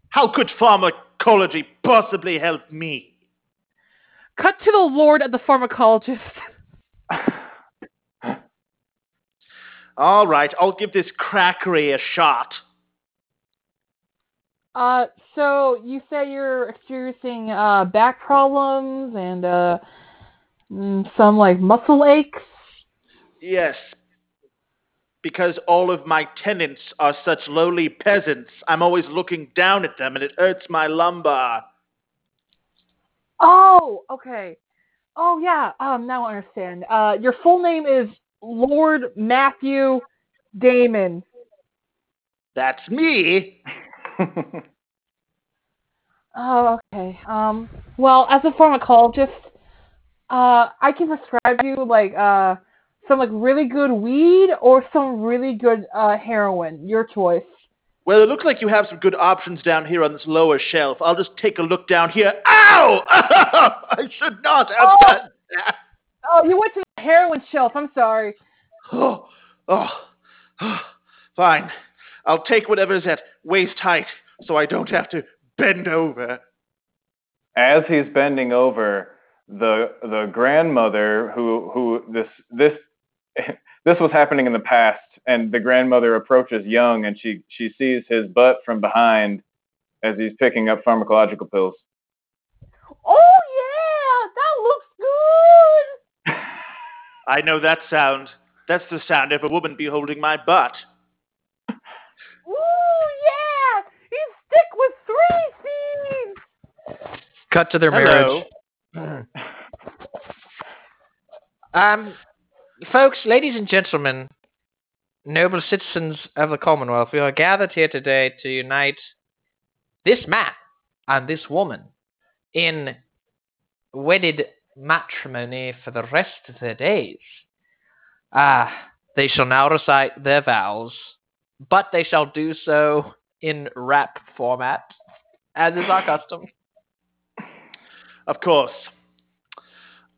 How could pharmacology possibly help me?
Cut to the Lord of the pharmacologist.
All right, I'll give this crackery a shot.
Uh, so you say you're experiencing uh back problems and uh mm, some like muscle aches.
Yes. Because all of my tenants are such lowly peasants, I'm always looking down at them and it hurts my lumbar.
Oh, okay. Oh yeah. Um, now I understand. Uh, your full name is Lord Matthew Damon.
That's me.
Oh, okay. Um, well, as a pharmacologist, uh, I can prescribe you like uh some like really good weed or some really good uh heroin. Your choice.
Well, it looks like you have some good options down here on this lower shelf. I'll just take a look down here. Ow! I should not have
Oh!
done that.
Oh, you went to heroin shelf. I'm sorry.
Oh, oh, fine. I'll take whatever's at waist height so I don't have to bend over.
As he's bending over, the the grandmother who who this this this was happening in the past, and the grandmother approaches Young, and she she sees his butt from behind as he's picking up pharmacological pills.
Oh yeah, that looks good.
I know that sound. That's the sound of a woman beholding my butt.
Ooh yeah, he's thick with three seeds.
Cut to their
Hello.
marriage. Um, folks, ladies and gentlemen, noble citizens of the Commonwealth, we are gathered here today to unite this man and this woman in wedded matrimony for the rest of their days. Ah, they shall now recite their vows, but they shall do so in rap format, as is our custom.
Of course.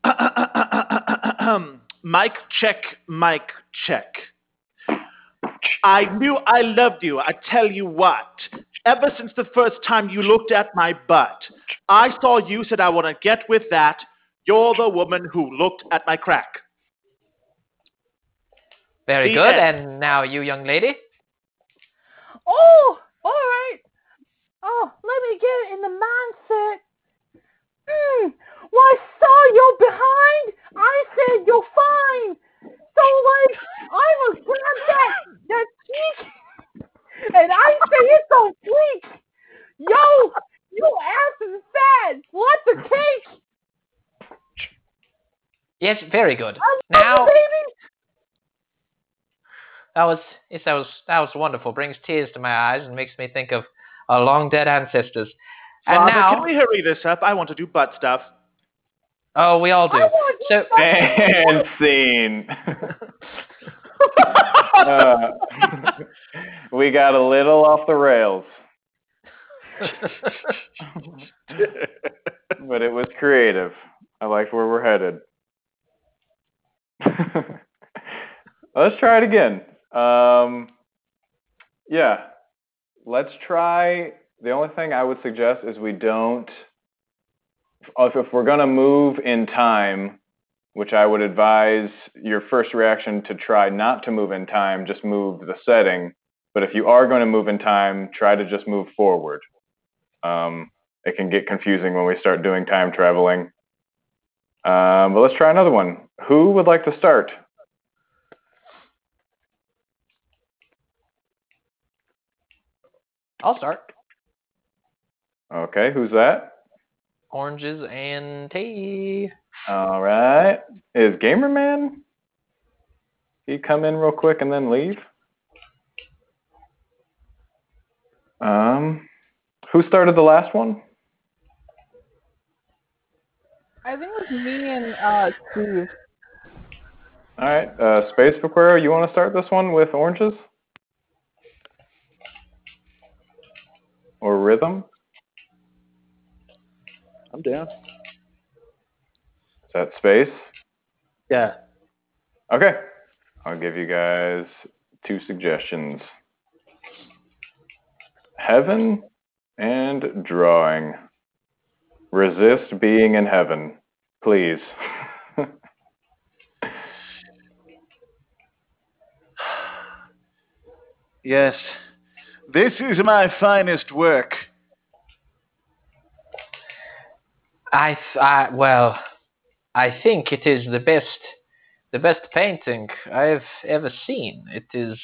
Mike check, Mike check. I knew I loved you. I tell you what. Ever since the first time you looked at my butt, I saw you, said I want to get with that. You're the woman who looked at my crack.
Very
The
good.
end.
And now you, young lady.
Oh, all right. Oh, let me get in the mindset. Hmm. Well, I saw you're behind. I said you're fine. So like, I was grab that that cheek, and I say it's on fleek. Yo, your ass is fat. Lots of cake.
Yes, very good.
I love
Now that was yes, that was that was wonderful. Brings tears to my eyes and makes me think of our long dead ancestors. And now,
can we hurry this up? I want to do butt stuff.
oh, we all do.
I
So
And scene. Uh, we got a little off the rails, but it was creative. I like where we're headed. Let's try it again. Um, yeah, let's try. The only thing I would suggest is we don't. If, we're gonna move in time, which I would advise your first reaction to try not to move in time, just move the setting. But if you are going to move in time, try to just move forward. Um, it can get confusing when we start doing time traveling. Um, but let's try another one. Who would like to start?
I'll start.
Okay, who's that?
Oranges and tea.
All right. Is Gamer Man? He come in real quick and then leave? Um, who started the last one?
I think it was me and uh Steve.
All right, uh, Space Vaquero, you want to start this one with oranges? Or rhythm?
I'm down.
Is that space?
Yeah.
Okay. I'll give you guys two suggestions. Heaven and drawing. Resist being in heaven, please.
Yes. This is my finest work.
I, th- I well, I think it is the best, the best painting I've ever seen. It is,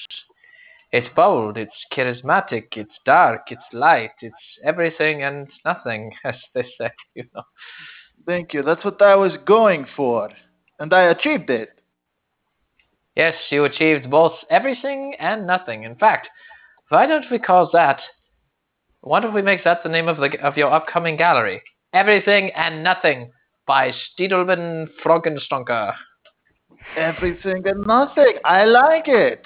it's bold, it's charismatic, it's dark, it's light, it's everything and nothing, as they say. You know.
Thank you. That's what I was going for. And I achieved it.
Yes, you achieved both everything and nothing. In fact, why don't we call that? Why don't we make that the name of the of your upcoming gallery? Everything and Nothing by Stiedelman Frogenstonker.
Everything and nothing. I like it.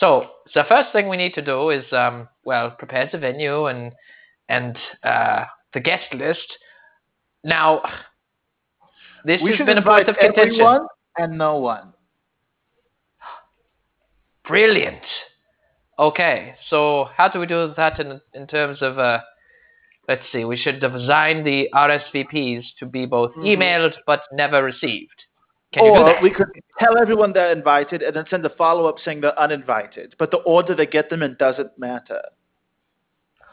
So the first thing we need to do is, um, well, prepare the venue and and uh, the guest list. Now, this
we
has
should
been a point of contention.
everyone and no one.
Brilliant. Okay, so how do we do that in in terms of uh, let's see, we should design the RSVPs to be both
Mhm.
emailed but never received. Can you
or we could tell everyone they're invited and then send a follow up saying they're uninvited. But the order they get them in doesn't matter.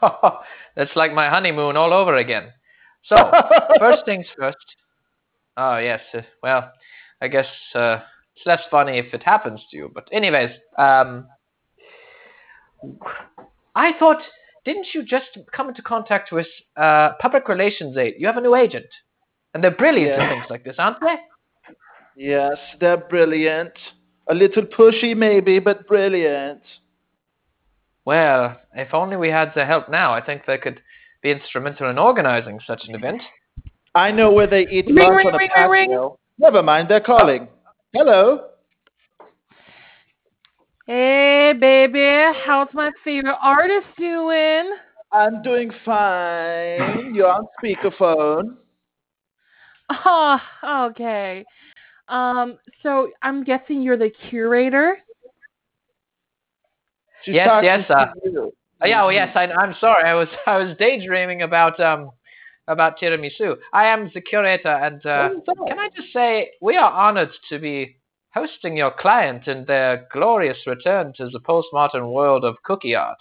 That's like my honeymoon all over again. So, first things first. Oh, yes. uh, well, I guess uh, it's less funny if it happens to you. But, anyways, um, I thought, didn't you just come into contact with uh, public relations aid? You have a new agent. And they're brilliant
Yeah.
at things like this, aren't they?
Yes, they're brilliant. A little pushy, maybe, but brilliant.
Well, if only we had their help now, I think they could be instrumental in organizing such an event.
I know where they eat
Ring,
lunch
ring,
on a
ring, ring, ring.
patio. Never mind, they're calling. Hello.
Hey, baby, how's my favorite artist doing?
I'm doing fine. You're on speakerphone.
Oh, okay. Um, so I'm guessing you're the curator.
She's
yes, yes.
to
Uh. Uh, yeah, well, yes, I, I'm sorry. I was I was daydreaming about um about tiramisu. I am the curator, and uh,
What is that?
can I just say we are honored to be hosting your client in their glorious return to the postmodern world of cookie art.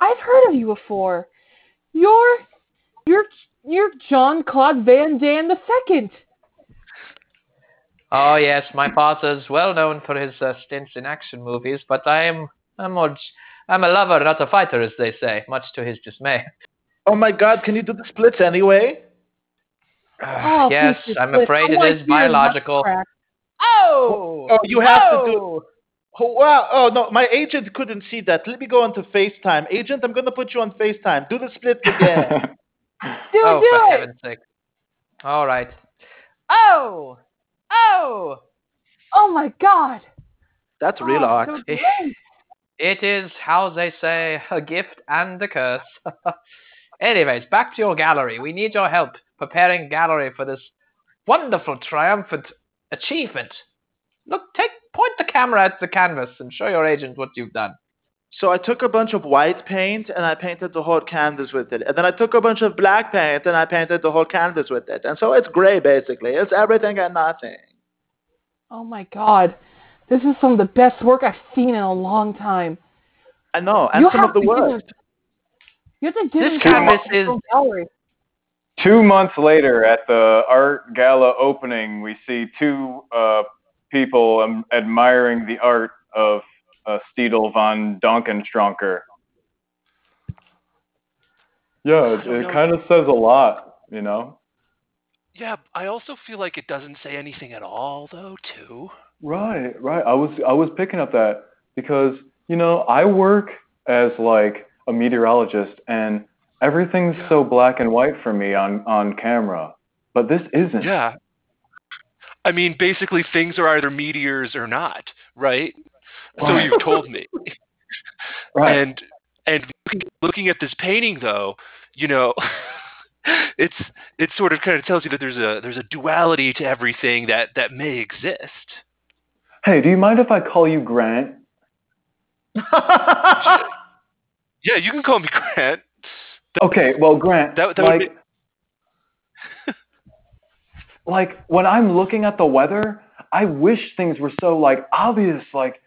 I've heard of you before. You're, you're, you're John Claude Van Damme the second.
Oh yes, my father is well known for his uh, stints in action movies, but I am I'm more, I'm a lover, not a fighter, as they say, much to his dismay.
Oh my God, can you do the splits anyway?
Oh,
yes, I'm
please.
afraid
I wanna
it is
hear your nuts
biological. Oh,
Oh, you have to do.
oh!
Oh, wow. Oh, no, my agent couldn't see that. Let me go on to FaceTime. Agent, I'm going to put you on FaceTime. Do the splits again.
Do
oh,
do
for
it.
heaven's sake! All right. Oh, oh!
Oh my God.
That's oh, real
Oh,
art.
so.
It is how they say a gift and a curse. Anyways, back to your gallery. We need your help preparing gallery for this wonderful, triumphant achievement. Look, take point the camera at the canvas and show your agent what you've done.
So I took a bunch of white paint and I painted the whole canvas with it. And then I took a bunch of black paint and I painted the whole canvas with it. And so it's gray basically. It's everything and nothing.
Oh my God. This is some of the best work I've seen in a long time.
I know, and
You
some of the worst.
You have to give
This
him
canvas
some
is-
gallery.
Two months later, at the art gala opening, we see two uh, people um, admiring the art of uh, Steedle von Donkenstronker. Yeah, it, it kind of says a lot, you know.
Yeah, I also feel like it doesn't say anything at all, though. Too.
Right, right. I was I was picking up that because you know I work as like a meteorologist and everything's so black and white for me on on camera, but this isn't.
Yeah. I mean, basically, things are either meteors or not, right? So you've told me.
Right.
And and looking, looking at this painting, though, you know, it's it sort of kind of tells you that there's a there's a duality to everything that that may exist.
Hey, do you mind if I call you Grant?
Yeah, you can call me Grant.
Okay, well, Grant,
That, that would
like,
be,
like when I'm looking at the weather, I wish things were so like obvious. Like,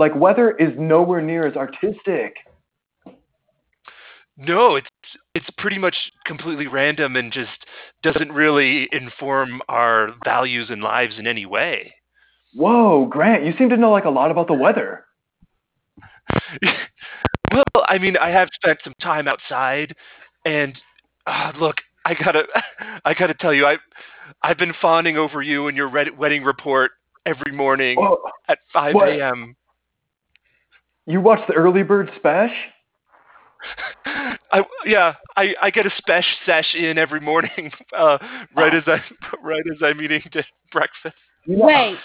like weather is nowhere near as artistic.
no, it's it's pretty much completely random and just doesn't really inform our values and lives in any way.
Whoa, Grant, you seem to know like a lot about the weather.
well, I mean, I have spent some time outside, and uh, look, I gotta, I gotta tell you, I, I've been fawning over you and your red, wedding report every morning
Whoa,
at 5 a.m.
You watch the early bird special?
I yeah, I I get a special sesh in every morning, uh, right as I right as I'm eating di- breakfast.
Wait,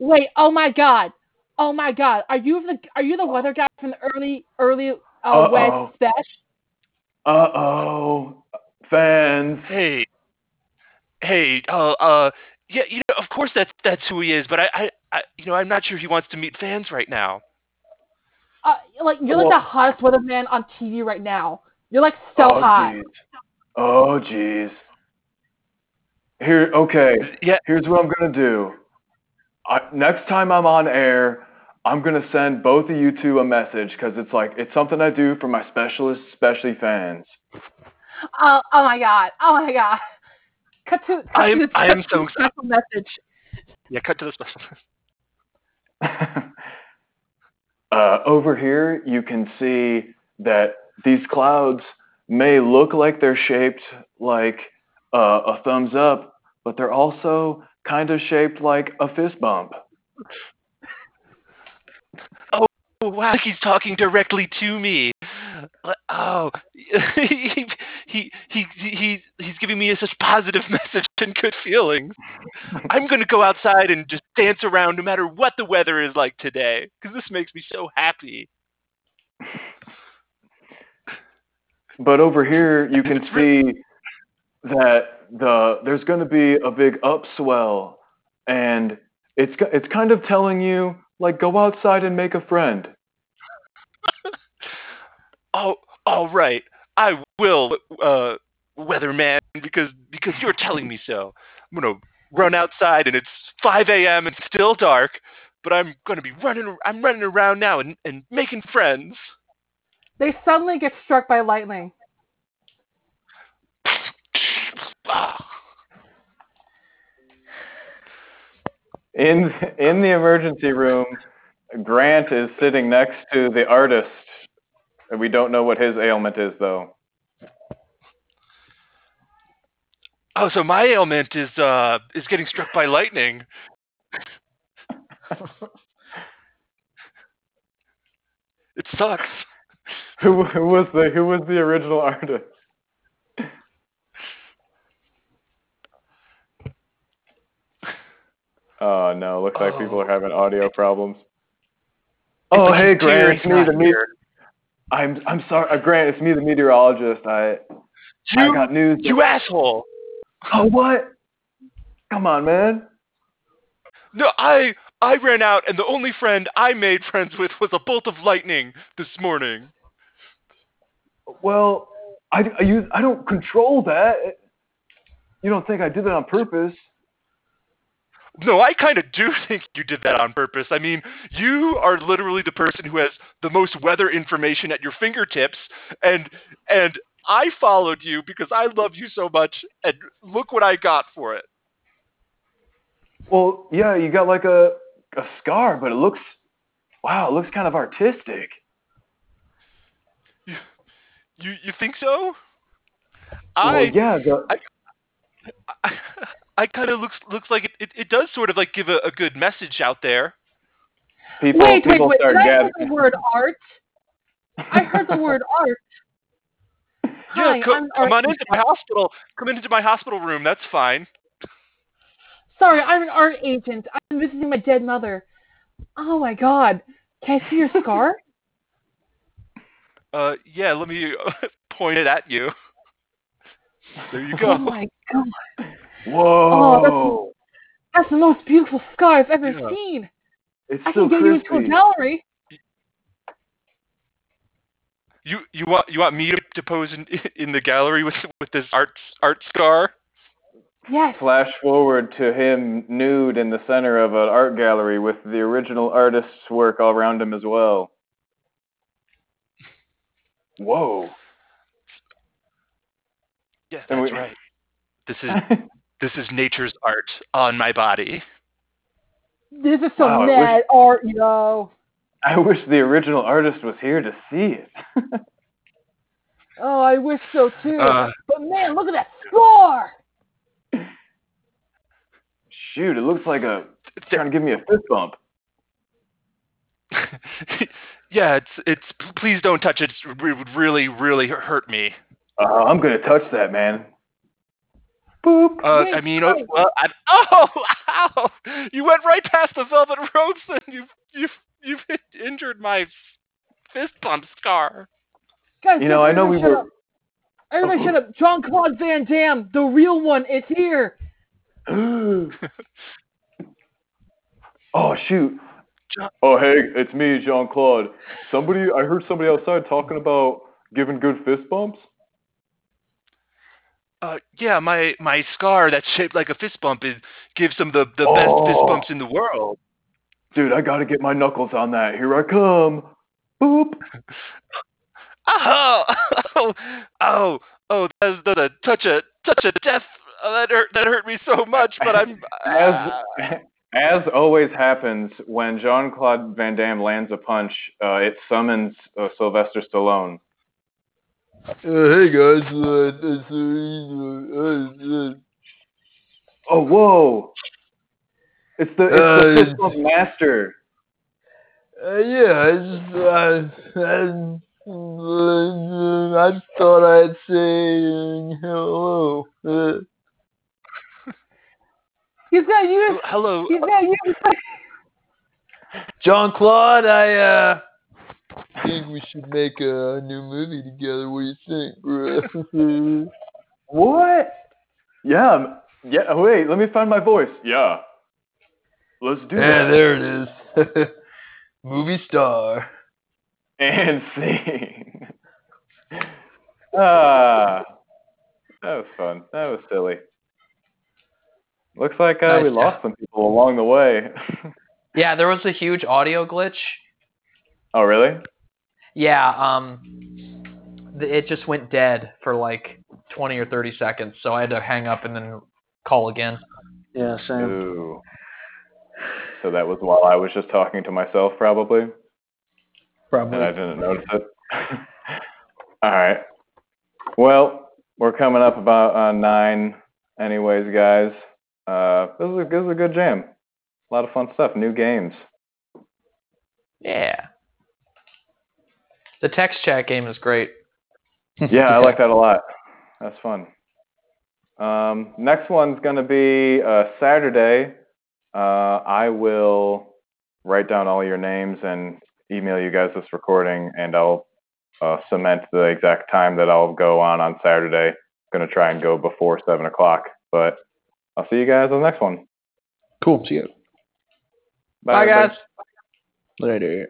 wait. Oh my god. Oh my god. Are you the are you the weather guy from the early early uh, West Special?
Uh oh, fans.
Hey, hey, uh, uh, yeah, you know, of course that's that's who he is, but I, I, I you know, I'm not sure if he wants to meet fans right now.
Uh, like you're like
Well-
the hottest weatherman on TV right now. You're like so
oh,
hot.
Geez. Oh jeez. Here, okay.
Yeah,
Here's what I'm gonna do. I, next time I'm on air, I'm gonna send both of you two a message because it's like it's something I do for my specialist, especially fans.
Oh, oh my god. Oh my god. Cut to cut
I am-
to the
I am
cut
so
to the special message.
yeah. Cut to the special.
uh, over here, you can see that these clouds may look like they're shaped like uh, a thumbs up, but they're also kind of shaped like a fist bump.
Oh wow, he's talking directly to me. Like, Oh, he he he he he's giving me such positive message and good feelings. I'm gonna go outside and just dance around no matter what the weather is like today, because this makes me so happy.
But over here, you can see that the there's going to be a big upswell, and it's it's kind of telling you like go outside and make a friend.
Oh, all right, I will, uh, weatherman, because because you're telling me so. I'm gonna run outside and it's 5 a.m. and still dark, but I'm gonna be running. I'm running around now and and making friends.
They suddenly get struck by lightning.
In in the emergency room, Grant is sitting next to the artist. And we don't know what his ailment is though.
Oh, so my ailment is uh is getting struck by lightning. It sucks.
Who who was the who was the original artist? Oh no, looks like people are having audio problems. Oh
It's
hey
like
Grant,
Terry's
it's me the me-
here.
I'm I'm sorry, uh, Grant, it's me the meteorologist. I I got news.
you asshole.
Oh what? Come on, man.
No, I I ran out and the only friend I made friends with was a bolt of lightning this morning.
Well, I I use I don't control that. You don't think I did that on purpose?
No, I kind of do think you did that on purpose. I mean, you are literally the person who has the most weather information at your fingertips, and and I followed you because I love you so much, and look what I got for it.
Well, yeah, you got like a a scar, but it looks wow, it looks kind of artistic.
You you you think so?
Well,
I
yeah, the,
I, I, I kind of looks looks like it, it, it does sort of like give a, a good message out there.
people
wait, wait,
people
wait.
start
Did I hear the word art? I heard the word art. Hi,
yeah, co-
I'm
come on into my hospital. Come into my hospital room. That's fine.
Sorry, I'm an art agent. I'm visiting my dead mother. Oh my god. Can I see your scar?
Uh, yeah, let me point it at you. There you go.
Oh my god.
Oh, Whoa.
That's the most beautiful scar I've ever
Yeah.
seen.
it's
I
so
can get you into a gallery.
You you want you want me to, to pose in in the gallery with with this art art scar?
Yes.
Flash forward to him nude in the center of an art gallery with the original artist's work all around him as well. Whoa.
Yeah, that's
we-
right. This is this is nature's art on my body.
This is some
Wow, I
mad art, yo.
I wish the original artist was here to see it.
Oh, I wish so too.
Uh,
but man, look at that scar.
Shoot, it looks like a it's trying to give me a fist bump.
yeah, it's it's. Please don't touch it. It would really really hurt me.
Uh, I'm gonna touch that, man. Boop.
Uh, I mean, oh, well, I, oh, ow! You went right past the velvet ropes, and you've you've you've injured my fist bump scar.
Guys,
You know, I know we were-
up. Everybody shut up. John Claude Van Damme, the real one, is here.
oh shoot. Oh hey, it's me, Jean Claude. Somebody, I heard somebody outside talking about giving good fist bumps.
Uh, yeah, my my scar that's shaped like a fist bump is gives them the the best fist
Oh.
bumps in the world.
Dude, I gotta get my knuckles on that. Here I come. Boop.
Oh, oh, oh, oh! That's the, the touch a touch a death. Uh, that hurt. That hurt me so much. But I'm.
As as always happens when Jean Claude Van Damme lands a punch, uh, it summons uh, Sylvester Stallone.
Hey guys, uh, this, uh, uh,
Oh whoa! It's the it's
Uh,
the fist bump master.
uh, yeah, I just, uh, I, uh, I thought I'd say uh, hello. Uh,
He's gonna use.
Hello.
He's gonna use.
John Claude, I uh, think we should make a new movie together. What do you think, bro?
What? Yeah, I'm- yeah. Wait, let me find my voice. Yeah. Let's do it.
yeah,
that.
there it is. movie star.
And scene. ah, that was fun. That was silly. Looks like uh, we
Nice.
lost some people along the way.
Yeah, there was a huge audio glitch.
Oh, really?
Yeah, um, th- it just went dead for like 20 or 30 seconds, so I had to hang up and then call again.
Yeah, same.
Ooh. So that was while I was just talking to myself, probably,
Probably.
and I didn't notice it. All right. Well, we're coming up about on nine, anyways, guys. Uh, this is a, this is a good jam. A lot of fun stuff. New games.
Yeah. The text chat game is great.
yeah, I like that a lot. That's fun. Um, next one's going to be uh, Saturday. Uh, I will write down all your names and email you guys this recording, and I'll uh, cement the exact time that I'll go on on Saturday. I'm going to try and go before 7 o'clock, but I'll see you guys on the next one.
Cool. See you.
Bye, guys.
Later.